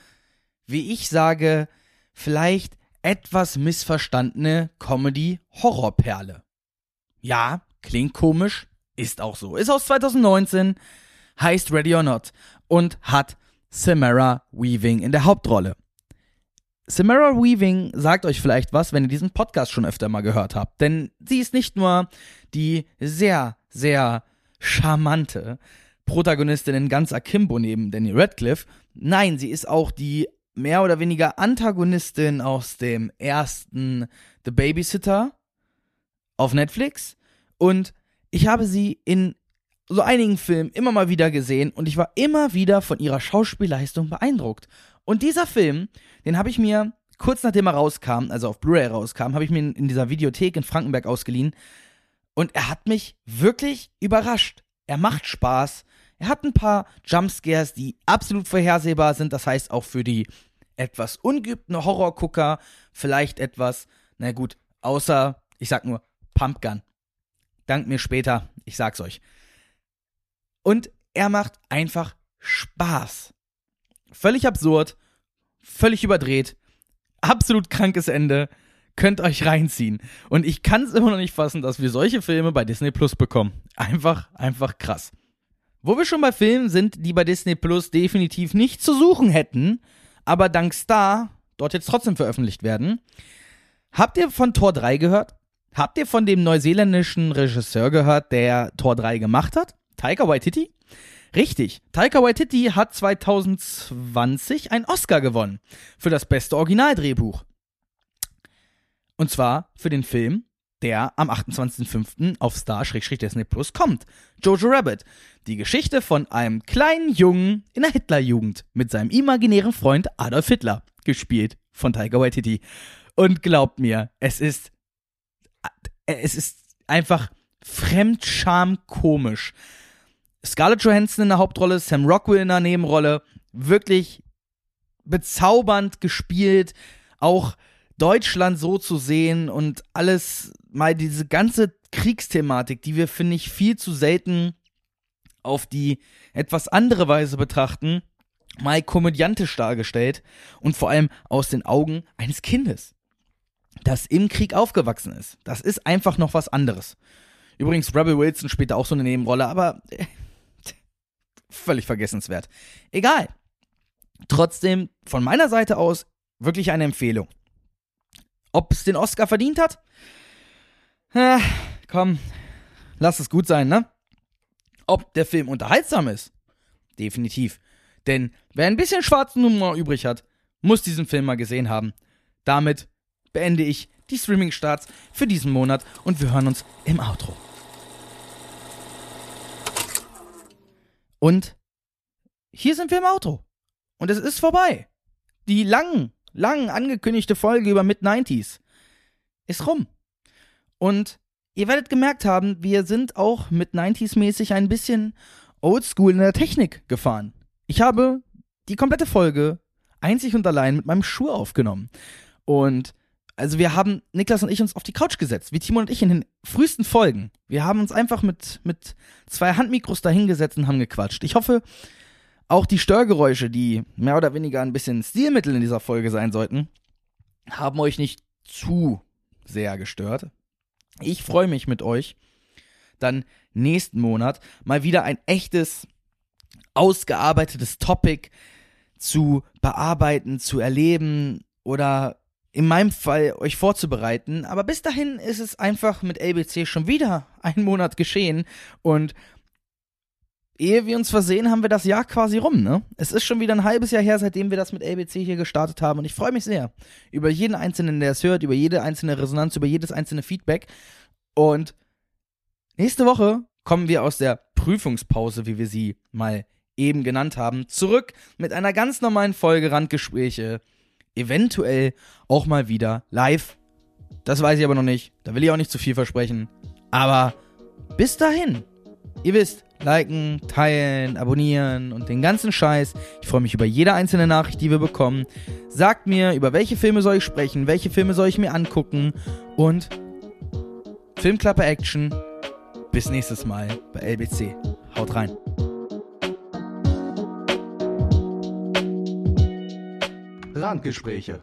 wie ich sage, vielleicht etwas missverstandene Comedy-Horrorperle. Ja, klingt komisch, ist auch so. Ist aus 2019, heißt Ready or Not und hat Samara Weaving in der Hauptrolle. Samara Weaving sagt euch vielleicht was, wenn ihr diesen Podcast schon öfter mal gehört habt. Denn sie ist nicht nur die sehr, sehr charmante Protagonistin in ganz Akimbo neben Danny Radcliffe. Nein, sie ist auch die mehr oder weniger Antagonistin aus dem ersten The Babysitter auf Netflix. Und ich habe sie in so einigen Filmen immer mal wieder gesehen und ich war immer wieder von ihrer Schauspielleistung beeindruckt. Und dieser Film, den habe ich mir kurz nachdem er rauskam, also auf Blu-ray rauskam, habe ich mir in dieser Videothek in Frankenberg ausgeliehen und er hat mich wirklich überrascht. Er macht Spaß. Er hat ein paar Jumpscares, die absolut vorhersehbar sind. Das heißt auch für die etwas ungeübten Horrorgucker vielleicht etwas, na gut, außer, ich sag nur, Pumpgun. Dank mir später, ich sag's euch. Und er macht einfach Spaß. Völlig absurd, völlig überdreht, absolut krankes Ende. Könnt euch reinziehen. Und ich kann es immer noch nicht fassen, dass wir solche Filme bei Disney Plus bekommen. Einfach, einfach krass. Wo wir schon bei Filmen sind, die bei Disney Plus definitiv nicht zu suchen hätten, aber dank Star dort jetzt trotzdem veröffentlicht werden. Habt ihr von Tor 3 gehört? Habt ihr von dem neuseeländischen Regisseur gehört, der Tor 3 gemacht hat? Taika Waititi? Richtig, Taika Waititi hat 2020 einen Oscar gewonnen für das beste Originaldrehbuch. Und zwar für den Film, der am 28.05. auf Star-Disney Plus kommt. Jojo Rabbit. Die Geschichte von einem kleinen Jungen in der Hitlerjugend mit seinem imaginären Freund Adolf Hitler. Gespielt von Taika Waititi. Und glaubt mir, es ist, es ist einfach fremdscham komisch. Scarlett Johansson in der Hauptrolle, Sam Rockwell in der Nebenrolle, wirklich bezaubernd gespielt, auch Deutschland so zu sehen und alles mal diese ganze Kriegsthematik, die wir finde ich viel zu selten auf die etwas andere Weise betrachten, mal komödiantisch dargestellt und vor allem aus den Augen eines Kindes, das im Krieg aufgewachsen ist. Das ist einfach noch was anderes. Übrigens, Rebel Wilson spielt auch so eine Nebenrolle, aber völlig vergessenswert. Egal. Trotzdem von meiner Seite aus wirklich eine Empfehlung. Ob es den Oscar verdient hat? Ja, komm, lass es gut sein, ne? Ob der Film unterhaltsam ist? Definitiv. Denn wer ein bisschen schwarzen Humor übrig hat, muss diesen Film mal gesehen haben. Damit beende ich die Streaming-Starts für diesen Monat und wir hören uns im Outro. Und hier sind wir im Auto. Und es ist vorbei. Die lang, lang angekündigte Folge über Mid-90s ist rum. Und ihr werdet gemerkt haben, wir sind auch mit 90s-mäßig ein bisschen oldschool in der Technik gefahren. Ich habe die komplette Folge einzig und allein mit meinem Schuh aufgenommen. Und also wir haben Niklas und ich uns auf die Couch gesetzt, wie Timo und ich in den frühesten Folgen. Wir haben uns einfach mit, mit zwei Handmikros dahingesetzt und haben gequatscht. Ich hoffe, auch die Störgeräusche, die mehr oder weniger ein bisschen Stilmittel in dieser Folge sein sollten, haben euch nicht zu sehr gestört. Ich freue mich mit euch, dann nächsten Monat mal wieder ein echtes, ausgearbeitetes Topic zu bearbeiten, zu erleben oder in meinem Fall euch vorzubereiten. Aber bis dahin ist es einfach mit LBC schon wieder ein Monat geschehen und ehe wir uns versehen, haben wir das Jahr quasi rum, ne? Es ist schon wieder ein halbes Jahr her, seitdem wir das mit LBC hier gestartet haben und ich freue mich sehr über jeden Einzelnen, der es hört, über jede einzelne Resonanz, über jedes einzelne Feedback und nächste Woche kommen wir aus der Prüfungspause, wie wir sie mal eben genannt haben, zurück mit einer ganz normalen Folge Randgespräche eventuell auch mal wieder live. Das weiß ich aber noch nicht. Da will ich auch nicht zu viel versprechen. Aber bis dahin, ihr wisst, liken, teilen, abonnieren und den ganzen Scheiß. Ich freue mich über jede einzelne Nachricht, die wir bekommen. Sagt mir, über welche Filme soll ich sprechen, welche Filme soll ich mir angucken und Filmklappe Action. Bis nächstes Mal bei LBC. Haut rein. Randgespräche